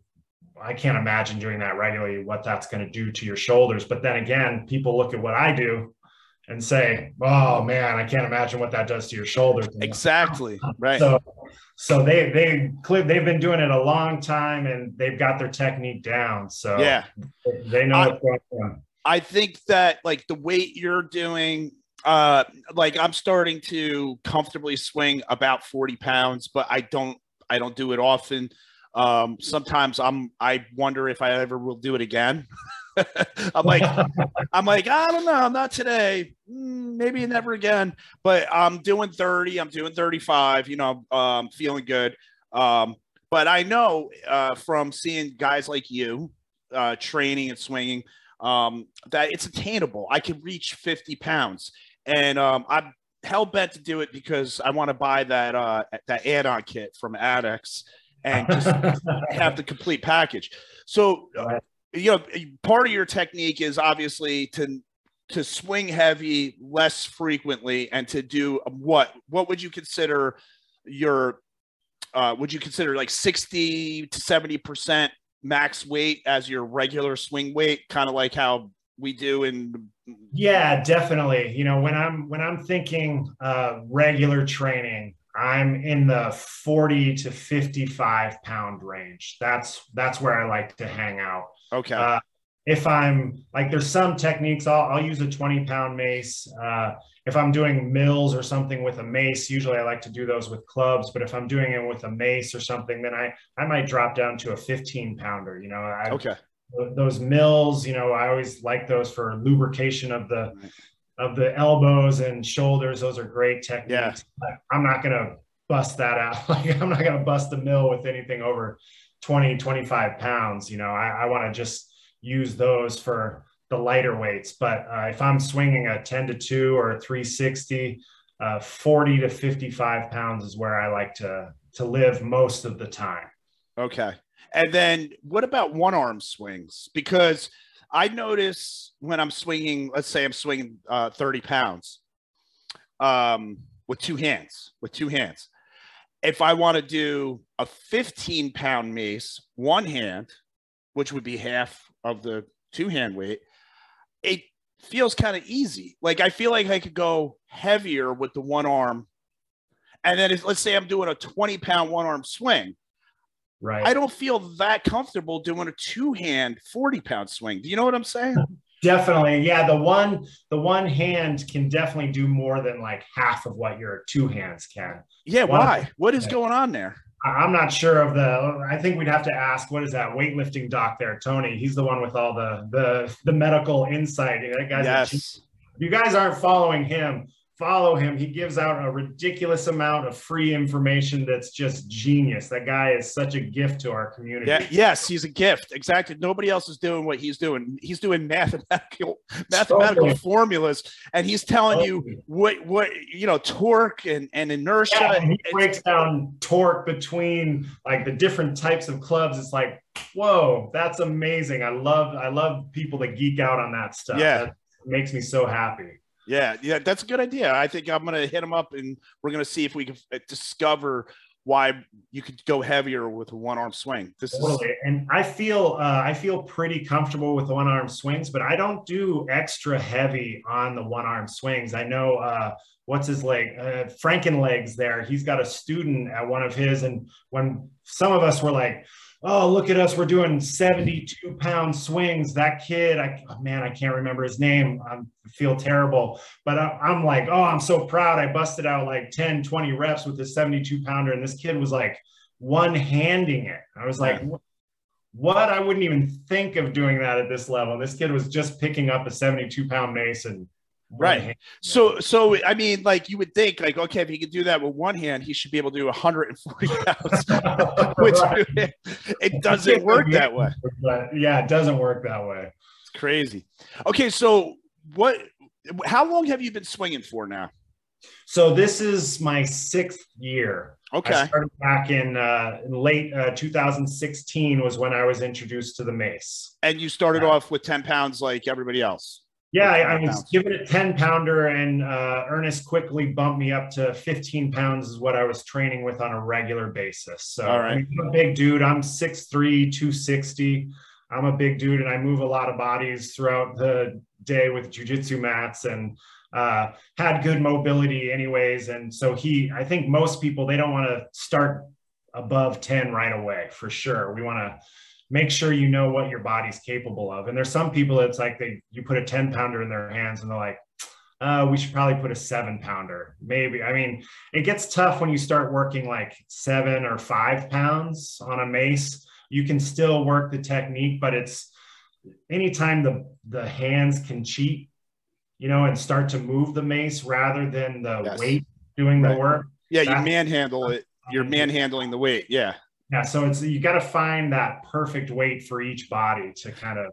B: I can't imagine doing that regularly, what that's going to do to your shoulders. But then again, people look at what I do and say, "Oh man, I can't imagine what that does to your shoulders."
A: Exactly. Right.
B: So, so they they they've been doing it a long time and they've got their technique down. So
A: yeah,
B: they know I, what's going on.
A: I think that like the weight you're doing, uh, like I'm starting to comfortably swing about 40 pounds, but I don't I don't do it often. Um, sometimes I'm I wonder if I ever will do it again. I'm like, I'm like, I don't know, not today. Mm, maybe never again. But I'm doing 30. I'm doing 35. You know, um, feeling good. Um, but I know uh, from seeing guys like you uh, training and swinging um, that it's attainable. I can reach 50 pounds, and um, I'm hell bent to do it because I want to buy that uh, that add-on kit from ADX and just have the complete package. So, uh, you know, part of your technique is obviously to to swing heavy less frequently and to do what? What would you consider your? Uh, would you consider like sixty to seventy percent max weight as your regular swing weight, kind of like how we do in
B: yeah definitely you know when i'm when i'm thinking uh regular training I'm in the 40 to 55 pound range. That's that's where I like to hang out.
A: Okay. Uh,
B: if I'm like, there's some techniques. I'll, I'll use a 20 pound mace. Uh, if I'm doing mills or something with a mace, usually I like to do those with clubs. But if I'm doing it with a mace or something, then I I might drop down to a 15 pounder. You know. I,
A: okay.
B: Those mills, you know, I always like those for lubrication of the of the elbows and shoulders. Those are great techniques. Yeah. I'm not going to bust that out. Like I'm not going to bust the mill with anything over 20, 25 pounds. You know, I, I want to just use those for the lighter weights. But uh, if I'm swinging a 10 to 2 or a 360, uh, 40 to 55 pounds is where I like to to live most of the time.
A: Okay. And then what about one arm swings? Because I notice when I'm swinging, let's say I'm swinging uh, 30 pounds um, with two hands, with two hands. If I want to do a 15 pound mace, one hand, which would be half of the two hand weight, it feels kind of easy. Like I feel like I could go heavier with the one arm. And then if, let's say I'm doing a 20 pound one arm swing.
B: Right.
A: I don't feel that comfortable doing a two hand 40 pound swing. Do you know what I'm saying?
B: Definitely. Yeah. The one, the one hand can definitely do more than like half of what your two hands can.
A: Yeah.
B: One-
A: why? What is going on there?
B: I'm not sure of the. I think we'd have to ask. What is that weightlifting doc there, Tony? He's the one with all the the the medical insight. That guy's
A: Yes.
B: You guys aren't following him, follow him. He gives out a ridiculous amount of free information that's just genius. That guy is such a gift to our community.
A: Yeah, yes, he's a gift. Exactly. Nobody else is doing what he's doing. He's doing mathematical mathematical
B: Totally.
A: formulas, and he's telling you what what you know torque and and inertia.
B: Yeah, and he
A: It's-
B: breaks down torque between like the different types of clubs. It's like, whoa, that's amazing. I love I love people that geek out on that stuff.
A: Yeah.
B: That makes me so happy.
A: Yeah, yeah, that's a good idea. I think I'm gonna hit him up, and we're gonna see if we can uh, discover why you could go heavier with a one arm swing. This is
B: Totally. And I feel uh, I feel pretty comfortable with one arm swings, but I don't do extra heavy on the one arm swings. I know uh, what's his leg, uh, Frankenlegs. There, he's got a student at one of his, and when some of us were like. Oh, look at us. We're doing 72 pound swings. That kid, I, man, I can't remember his name. I feel terrible. But I, I'm like, oh, I'm so proud. I busted out like 10, 20 reps with this 72 pounder. And this kid was like one handing it. I was like, what? I wouldn't even think of doing that at this level. This kid was just picking up a 72 pound mace
A: Right. So, so I mean, like you would think, like, okay, if he could do that with one hand, he should be able to do 140 pounds. Which
B: Right.
A: it doesn't work that way.
B: But yeah, it doesn't work that way.
A: It's crazy. Okay, so what? How long have you been swinging for now?
B: So this is my sixth year. I
A: Okay.
B: started back in, uh, in late uh, 2016 was when I was introduced to the mace.
A: And you started off with 10 pounds like everybody else.
B: Yeah, I, I was
A: pounds.
B: given a 10 pounder, and uh, Ernest quickly bumped me up to 15 pounds, is what I was training with on a regular basis. So,
A: All right.
B: I mean, I'm a big dude. I'm 6'3, 260. I'm a big dude, and I move a lot of bodies throughout the day with jujitsu mats and uh, had good mobility, anyways. And so, he, I think most people, they don't want to start above 10 right away for sure. We want to make sure you know what your body's capable of. And there's some people it's like they you put a 10 pounder in their hands and they're like, uh, we should probably put a seven pounder. Maybe. I mean, it gets tough when you start working like seven or five pounds on a mace. You can still work the technique, but it's anytime the the hands can cheat, you know, and start to move the mace rather than the
A: Yes.
B: weight doing the work.
A: Yeah, you manhandle it. You're manhandling the weight. Yeah.
B: Yeah, so it's you got to find that perfect weight for each body to kind of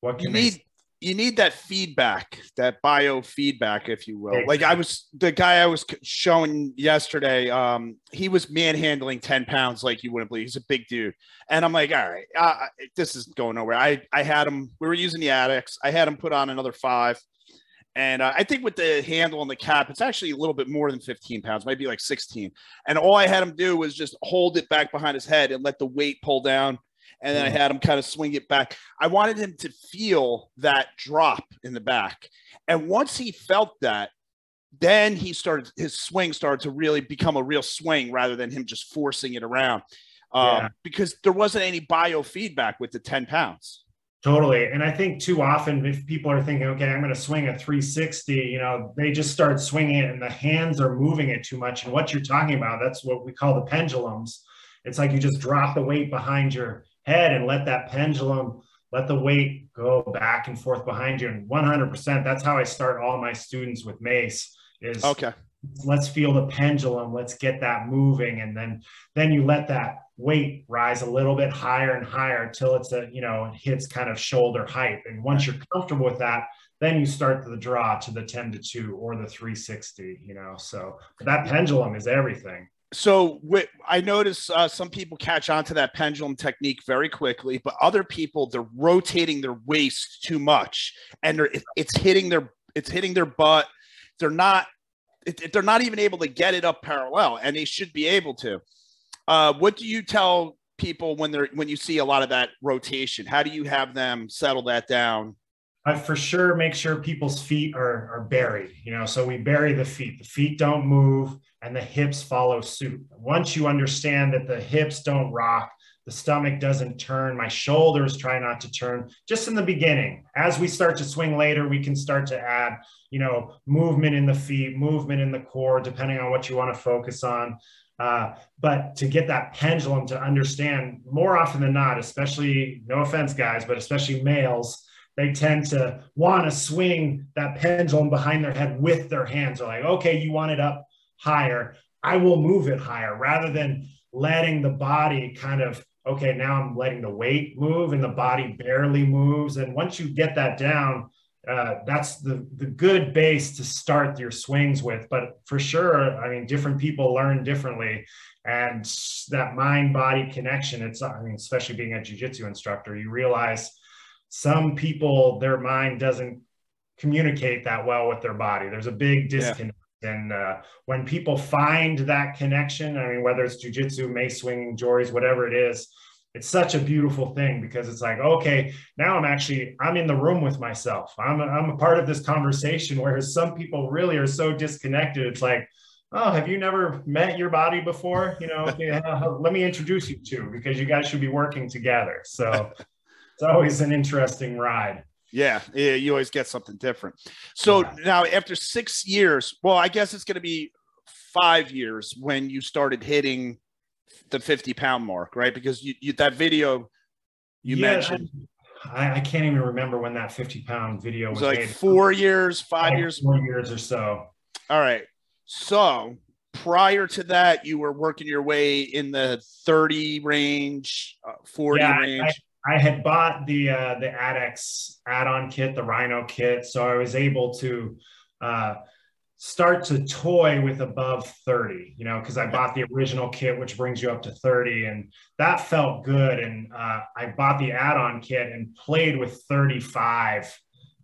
B: what
A: You
B: can they
A: need you need that feedback, that biofeedback, if you will. Like I was the guy I was showing yesterday. Um, he was manhandling ten pounds like you wouldn't believe. He's a big dude, and I'm like, all right, uh, this is going nowhere. I I had him. We were using the ADX. I had him put on another five, and uh, I think with the handle and the cap, it's actually a little bit more than 15 pounds, maybe like 16. And all I had him do was just hold it back behind his head and let the weight pull down. And then I
B: Mhm.
A: had him kind of swing it back. I wanted him to feel that drop in the back. And once he felt that, then he started his swing started to really become a real swing rather than him just forcing it around. Um,
B: Yeah.
A: because there wasn't any biofeedback with the 10 pounds.
B: Totally. And I think too often, if people are thinking, okay, I'm going to swing a 360, you know, they just start swinging it and the hands are moving it too much. And what you're talking about, that's what we call the pendulums. It's like you just drop the weight behind your head and let that pendulum, let the weight go back and forth behind you. And 100%, that's how I start all my students with mace is
A: Okay.
B: let's feel the pendulum let's get that moving and then then you let that weight rise a little bit higher and higher until it's a you know it hits kind of shoulder height and once you're comfortable with that then you start the draw to the 10 to 2 or the 360 you know so that pendulum is everything
A: so I notice uh, some people catch on to that pendulum technique very quickly, but other people they're rotating their waist too much, and they're, it- it's hitting their it's hitting their butt. They're not it- they're not even able to get it up parallel, and they should be able to. Uh, what do you tell people when they're when you see a lot of that rotation? How do you have them settle that down?
B: I for sure make sure people's feet are, are buried, you know, so we bury the feet. The feet don't move and the hips follow suit. Once you understand that the hips don't rock, the stomach doesn't turn, my shoulders try not to turn just in the beginning. As we start to swing later, we can start to add, you know, movement in the feet, movement in the core, depending on what you want to focus on. Uh, but to get that pendulum to understand more often than not, especially no offense, guys, but especially males, they tend to want to swing that pendulum behind their head with their hands. They're like, okay, you want it up higher. I will move it higher rather than letting the body kind of, okay, now I'm letting the weight move and the body barely moves. And once you get that down, uh, that's the the good base to start your swings with. But for sure, I mean, different people learn differently, and that mind body connection. It's I mean, especially being a jujitsu instructor, you realize some people their mind doesn't communicate that well with their body. There's a big disconnect. Yeah. And uh, when people find that connection, I mean, whether it's jujitsu, mace swinging, jories, whatever it is, it's such a beautiful thing because it's like okay now i'm actually i'm in the room with myself. I'm a, I'm a part of this conversation whereas some people really are so disconnected. It's like oh have you never met your body before? You know uh, let me introduce you to because you guys should be working together. So it's always an interesting ride.
A: Yeah, yeah, you always get something different. So yeah. now, after six years, well, I guess it's going to be five years when you started hitting the 50 pound mark, right? Because you, you that video you yeah, mentioned.
B: I, I, can't even remember when that 50 pound video was,
A: was like made. four years, five like years,
B: four years or so.
A: All right. So prior to that, you were working your way in the 30 range, uh, 40 yeah, range.
B: I, I, had bought the uh, the ADX add-on kit, the Rhino kit, so I was able to uh, start to toy with above 30 you know because i bought the original kit which brings you up to 30 and that felt good and uh, i bought the add-on kit and played with 35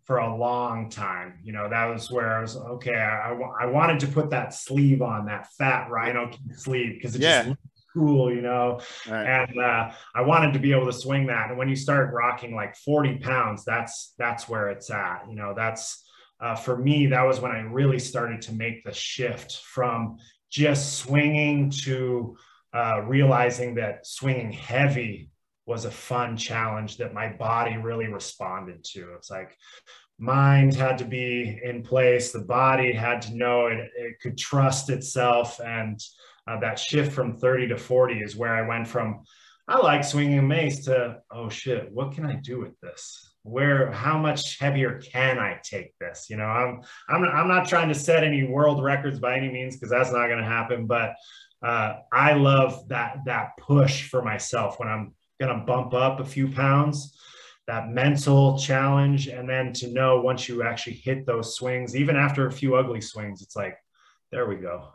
B: for a long time you know that was where i was okay i, I, wanted to put that sleeve on that fat rhino sleeve because it yeah. just cool, you know. Right. And uh, I wanted to be able to swing that. And when you start rocking like 40 pounds, that's that's where it's at. You know, that's uh, for me, that was when I really started to make the shift from just swinging to uh, realizing that swinging heavy was a fun challenge that my body really responded to. It's like mind had to be in place, the body had to know it, it could trust itself. And uh, that shift from 30 to 40 is where I went from, I like swinging mace to, oh shit, what can I do with this? Where how much heavier can I take this? You know, I'm I'm I'm not trying to set any world records by any means because that's not going to happen. But uh, I love that that push for myself when I'm going to bump up a few pounds. That mental challenge, and then to know once you actually hit those swings, even after a few ugly swings, it's like, there we go.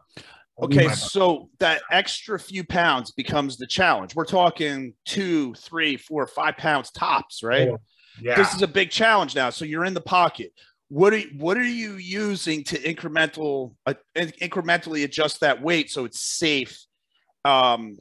A: Okay, so that extra few pounds becomes the challenge. We're talking two, three, four, five pounds tops, right? Yeah yeah. This is a big challenge now. So you're in the pocket. What are what are you using to incremental uh, incrementally adjust that weight so it's safe? Um,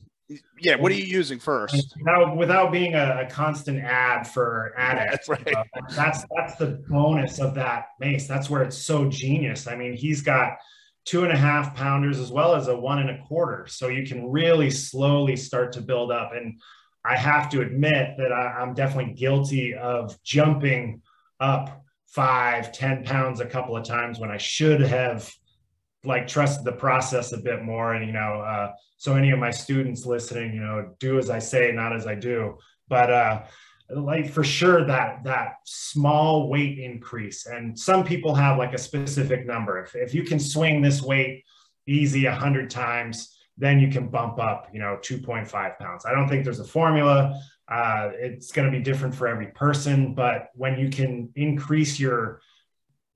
A: yeah, what are you using first?
B: Now, without being a, a constant ad for ad that's right. Uh, that's that's the bonus of that mace. That's where it's so genius. I mean, he's got two and a half pounders as well as a one and a quarter, so you can really slowly start to build up. And I have to admit that I, am definitely guilty of jumping up five, ten pounds a couple of times when I should have like trusted the process a bit more. And, you know, uh, so any of my students listening, you know, do as I say, not as I do. But uh, like for sure that that small weight increase. And some people have like a specific number. If, if you can swing this weight easy a hundred times, then you can bump up, you know, 2.5 pounds. I don't think there's a formula. Uh, it's going to be different for every person, but when you can increase your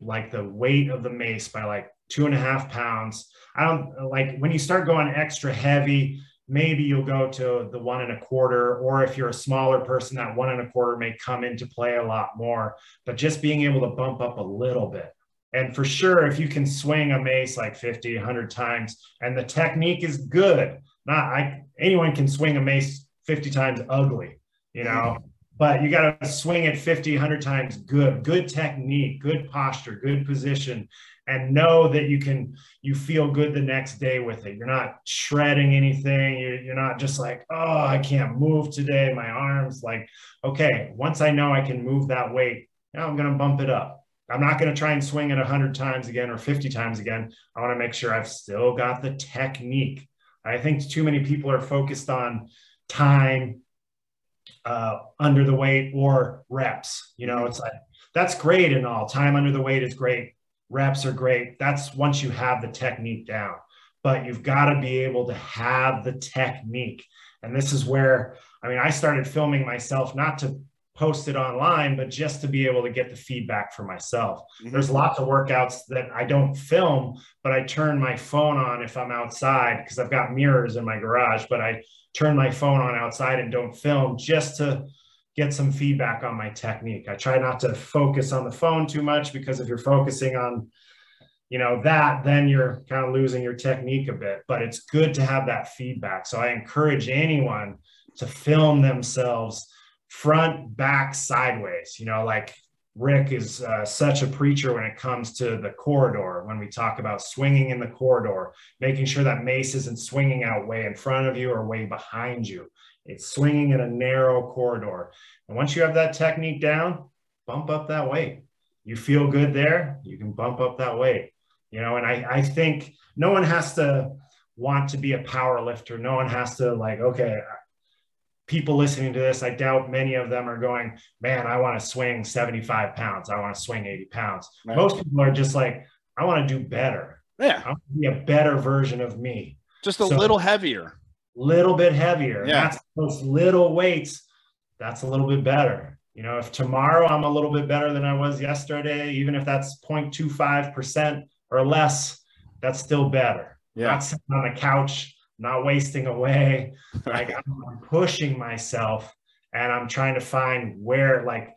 B: like the weight of the mace by like two and a half pounds, I don't like when you start going extra heavy, maybe you'll go to the one and a quarter, or if you're a smaller person, that one and a quarter may come into play a lot more. But just being able to bump up a little bit and for sure, if you can swing a mace like 50, 100 times and the technique is good, not I, anyone can swing a mace 50 times ugly, you know, mm-hmm. but you got to swing it 50, 100 times good, good technique, good posture, good position. and know that you can you feel good the next day with it. You're not shredding anything. You're, you're not just like oh i can't move today. My arms like okay once i know i can move that weight now i'm going to bump it up i'm not going to try and swing it 100 times again or 50 times again. I want to make sure i've still got the technique. I think too many people are focused on time uh, under the weight or reps you know it's like that's great and all. Time under the weight is great. Reps are great. That's once you have the technique down, but you've got to be able to have the technique. And this is where, I mean, I started filming myself not to post it online, but just to be able to get the feedback for myself. Mm-hmm. There's lots of workouts that I don't film, but I turn my phone on if I'm outside because I've got mirrors in my garage, but I turn my phone on outside and don't film just to get some feedback on my technique. I try not to focus on the phone too much because if you're focusing on, you know, that, then you're kind of losing your technique a bit. But it's good to have that feedback. So I encourage anyone to film themselves front, back, sideways. You know, like Rick is uh, such a preacher when it comes to the corridor. When we talk about swinging in the corridor, making sure that mace isn't swinging out way in front of you or way behind you. It's swinging in a narrow corridor. And once you have that technique down, bump up that weight. You feel good there, you can bump up that weight. You know, and I, I think no one has to want to be a power lifter. No one has to like, okay, people listening to this, I doubt many of them are going, man, I want to swing 75 pounds. I want to swing 80 pounds. Right. Most people are just like, I want to do better.
A: Yeah.
B: I want to be a better version of me.
A: Just a so, little heavier
B: little bit heavier. Yeah. That's those little weights. That's a little bit better. You know, if tomorrow I'm a little bit better than I was yesterday, even if that's 0.25% or less, that's still better. Yeah. Not sitting on the couch, not wasting away. Like I'm pushing myself and I'm trying to find where like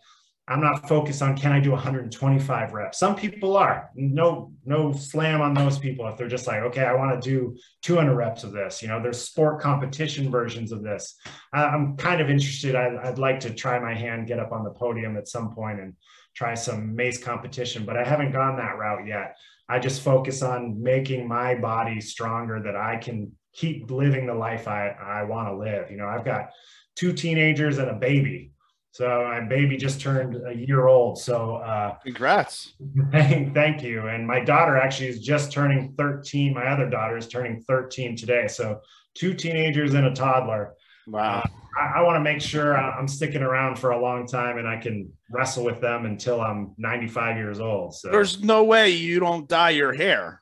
B: I'm not focused on can I do 125 reps. Some people are. No, no slam on those people if they're just like, okay, I want to do 200 reps of this. You know, there's sport competition versions of this. I'm kind of interested. I, I'd like to try my hand, get up on the podium at some point and try some mace competition, but I haven't gone that route yet. I just focus on making my body stronger that I can keep living the life I, I want to live. You know, I've got two teenagers and a baby so my baby just turned a year old. So uh,
A: congrats.
B: Thank, thank you. And my daughter actually is just turning 13. My other daughter is turning 13 today. So two teenagers and a toddler.
A: Wow. Uh,
B: I, I want to make sure I'm sticking around for a long time and I can wrestle with them until I'm 95 years old. So
A: there's no way you don't dye your hair.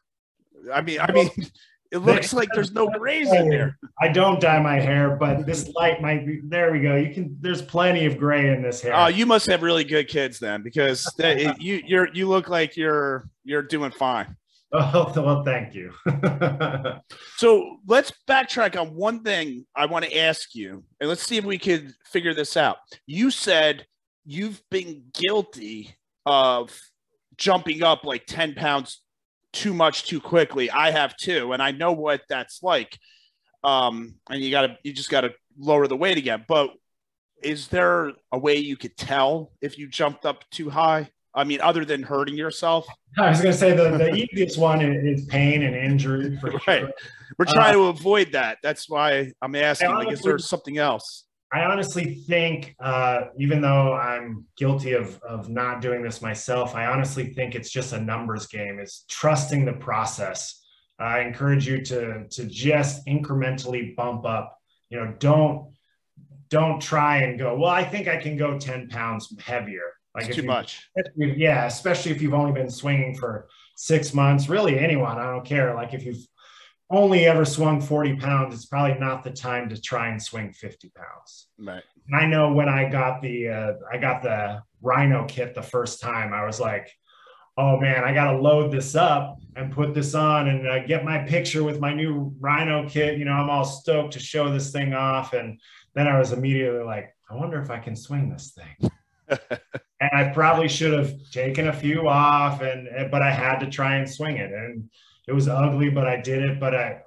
A: I mean, I mean, it looks like there's no grays in there.
B: I don't dye my hair, but this light might be. There we go. You can. There's plenty of gray in this hair.
A: Oh, you must have really good kids then, because that, you you're you look like you're you're doing fine.
B: Oh well, thank you.
A: so let's backtrack on one thing I want to ask you, and let's see if we could figure this out. You said you've been guilty of jumping up like 10 pounds too much too quickly. I have too, and I know what that's like. Um, and you gotta you just gotta lower the weight again. But is there a way you could tell if you jumped up too high? I mean, other than hurting yourself?
B: I was going to say the, the easiest one is pain and injury. For right. Sure.
A: We're trying uh, to avoid that. That's why I'm asking. Like, is there something else?
B: I honestly think, uh, even though I'm guilty of, of not doing this myself, I honestly think it's just a numbers game. Is trusting the process. I encourage you to to just incrementally bump up. You know, don't don't try and go. Well, I think I can go ten pounds heavier.
A: Like too much.
B: Yeah, especially if you've only been swinging for six months. Really, anyone. I don't care. Like if you've only ever swung 40 pounds, it's probably not the time to try and swing 50 pounds.
A: Right.
B: And I know when I got the uh, I got the Rhino kit the first time, I was like, oh man, I got to load this up and put this on and uh, get my picture with my new Rhino kit. You know, I'm all stoked to show this thing off. And then I was immediately like, I wonder if I can swing this thing. and I probably should have taken a few off, and but I had to try and swing it. And it was ugly, but I did it. But I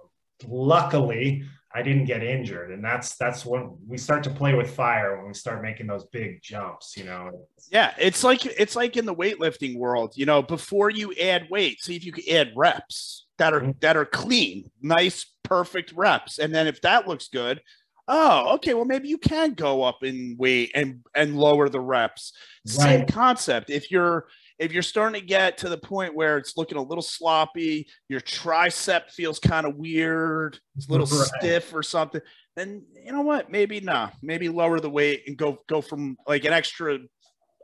B: luckily I didn't get injured. And that's that's when we start to play with fire when we start making those big jumps, you know.
A: Yeah, it's like it's like in the weightlifting world, you know, before you add weight, see if you can add reps that are mm-hmm. that are clean, nice, perfect reps. And then if that looks good, oh, okay, well maybe you can go up in weight and and lower the reps. Right. Same concept. If you're if you're starting to get to the point where it's looking a little sloppy, your tricep feels kind of weird, it's a little right. stiff or something, then you know what? Maybe nah, maybe lower the weight and go go from like an extra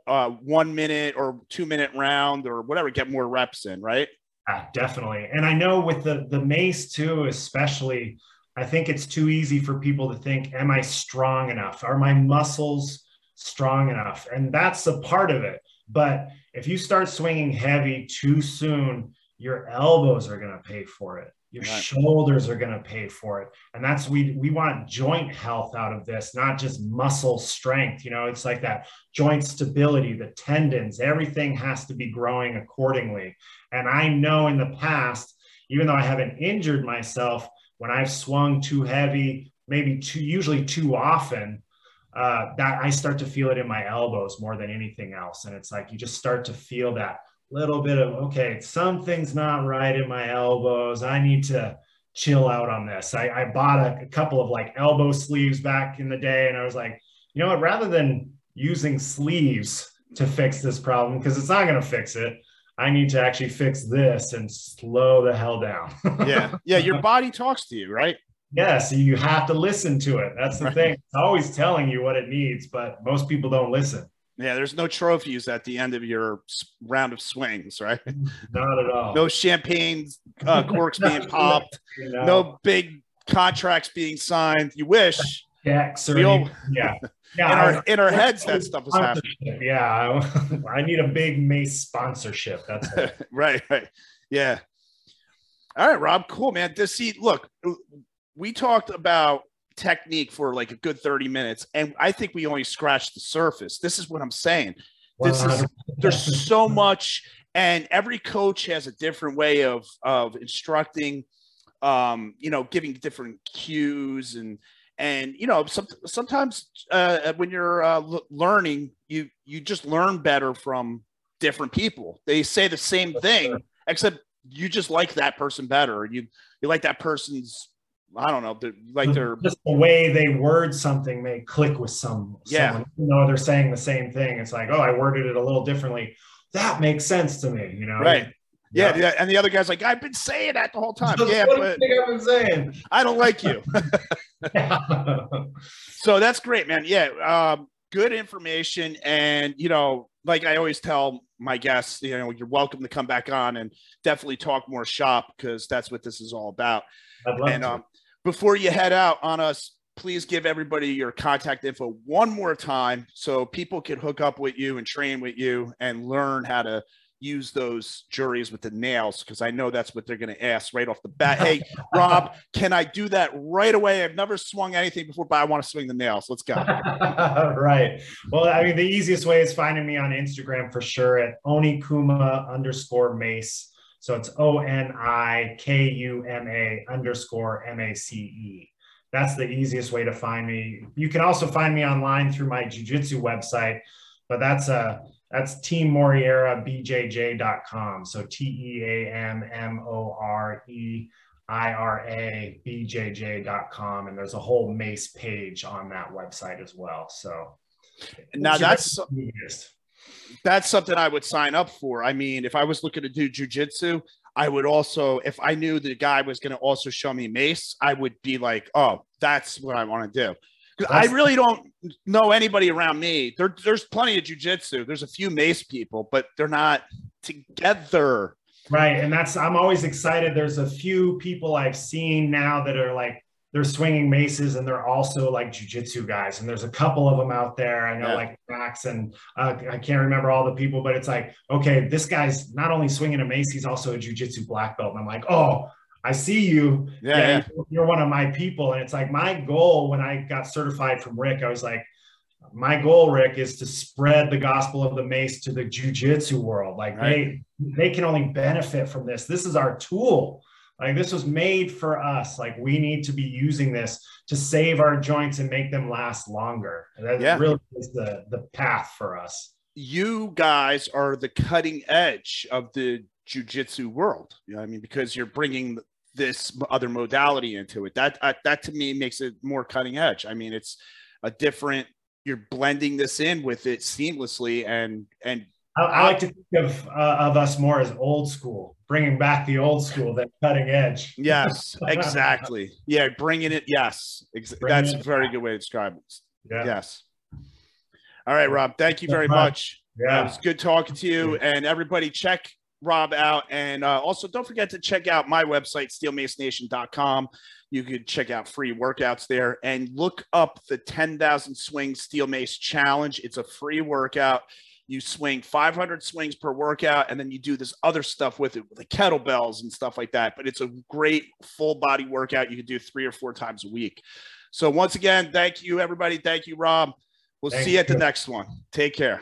A: uh, one minute or two minute round or whatever, get more reps in, right?
B: Yeah, definitely. And I know with the the mace too, especially, I think it's too easy for people to think, am I strong enough? Are my muscles strong enough? And that's a part of it. But if you start swinging heavy too soon, your elbows are going to pay for it. Your right. shoulders are going to pay for it. And that's we we want joint health out of this, not just muscle strength. You know, it's like that joint stability, the tendons, everything has to be growing accordingly. And I know in the past, even though I haven't injured myself, when I've swung too heavy, maybe too usually too often, uh, that I start to feel it in my elbows more than anything else. And it's like you just start to feel that little bit of, okay, something's not right in my elbows. I need to chill out on this. I, I bought a, a couple of like elbow sleeves back in the day, and I was like, you know what, rather than using sleeves to fix this problem, because it's not going to fix it. I need to actually fix this and slow the hell down.
A: yeah. Yeah. Your body talks to you, right?
B: Yes, you have to listen to it. That's the right. thing. It's always telling you what it needs, but most people don't listen.
A: Yeah, there's no trophies at the end of your round of swings, right?
B: Not at all.
A: No champagne uh, corks being popped. You know. No big contracts being signed. You wish.
B: Checks or all, yeah.
A: Yeah, in our, in our heads, that stuff is happening.
B: Yeah, I need a big Mace sponsorship. That's
A: right, right. Yeah. All right, Rob. Cool, man. To see, look, we talked about technique for like a good 30 minutes and i think we only scratched the surface. This is what i'm saying. This is there's so much and every coach has a different way of of instructing um you know giving different cues and and you know some, sometimes uh, when you're uh, learning you you just learn better from different people. They say the same thing except you just like that person better. You you like that person's I don't know, they're, like they're
B: just the way they word something may click with some.
A: Yeah, someone,
B: even though they're saying the same thing, it's like, oh, I worded it a little differently. That makes sense to me, you know.
A: Right. Yeah, yeah, and the other guy's like, I've been saying that the whole time. yeah,
B: but I've been saying.
A: I don't like you. so that's great, man. Yeah, um, good information, and you know, like I always tell my guests, you know, you're welcome to come back on and definitely talk more shop because that's what this is all about. and um, before you head out on us, please give everybody your contact info one more time so people can hook up with you and train with you and learn how to use those jories with the nals because I know that's what they're going to ask right off the bat. Hey, Rob, can I do that right away? I've never swung anything before, but I want to swing the nals. Let's go.
B: right. Well, I mean, the easiest way is finding me on Instagram for sure at Onikuma underscore mace. So it's O N I K U M A underscore M A C E. That's the easiest way to find me. You can also find me online through my jujitsu website, but that's a uh, that's teammoreirabjj.com. So T E A M M O R E I R A B J J.com. And there's a whole MACE page on that website as well. So
A: now that's that's something I would sign up for. I mean, if I was looking to do jujitsu, I would also, if I knew the guy was going to also show me mace, I would be like, oh, that's what I want to do. I really don't know anybody around me. There, there's plenty of jujitsu. There's a few mace people, but they're not together.
B: Right. And that's, I'm always excited. There's a few people I've seen now that are like they're swinging maces and they're also like jujitsu guys. And there's a couple of them out there. I know yeah. like Max and uh, I can't remember all the people, but it's like, okay, this guy's not only swinging a mace, he's also a jujitsu black belt. And I'm like, oh, I see you.
A: Yeah, yeah,
B: You're one of my people. And it's like my goal when I got certified from Rick, I was like, my goal, Rick, is to spread the gospel of the mace to the jujitsu world. Like right. they they can only benefit from this. This is our tool Like this was made for us. Like we need to be using this to save our joints and make them last longer. That yeah. really is the the path for us.
A: You guys are the cutting edge of the jujitsu world. You know, I mean, because you're bringing this other modality into it. That uh, that to me makes it more cutting edge. I mean, it's a different. You're blending this in with it seamlessly, and and
B: I, I like to think of uh, of us more as old school, bringing back the old school, that cutting edge.
A: Yes, exactly. yeah, bringing it. Yes, ex- that's a very back. good way to describe it. Yeah. Yes. All right, Rob. Thank you very much. Yeah, it was good talking to you. And everybody, check Rob out. And uh, also, don't forget to check out my website, steelmacenation.com. You could check out free workouts there and look up the 10,000 Swing Steel Mace Challenge. It's a free workout. You swing 500 swings per workout, and then you do this other stuff with it, with the kettlebells and stuff like that. But it's a great full body workout you can do three or four times a week. So, once again, thank you, everybody. Thank you, Rob. We'll thank see you at the next one. Take care.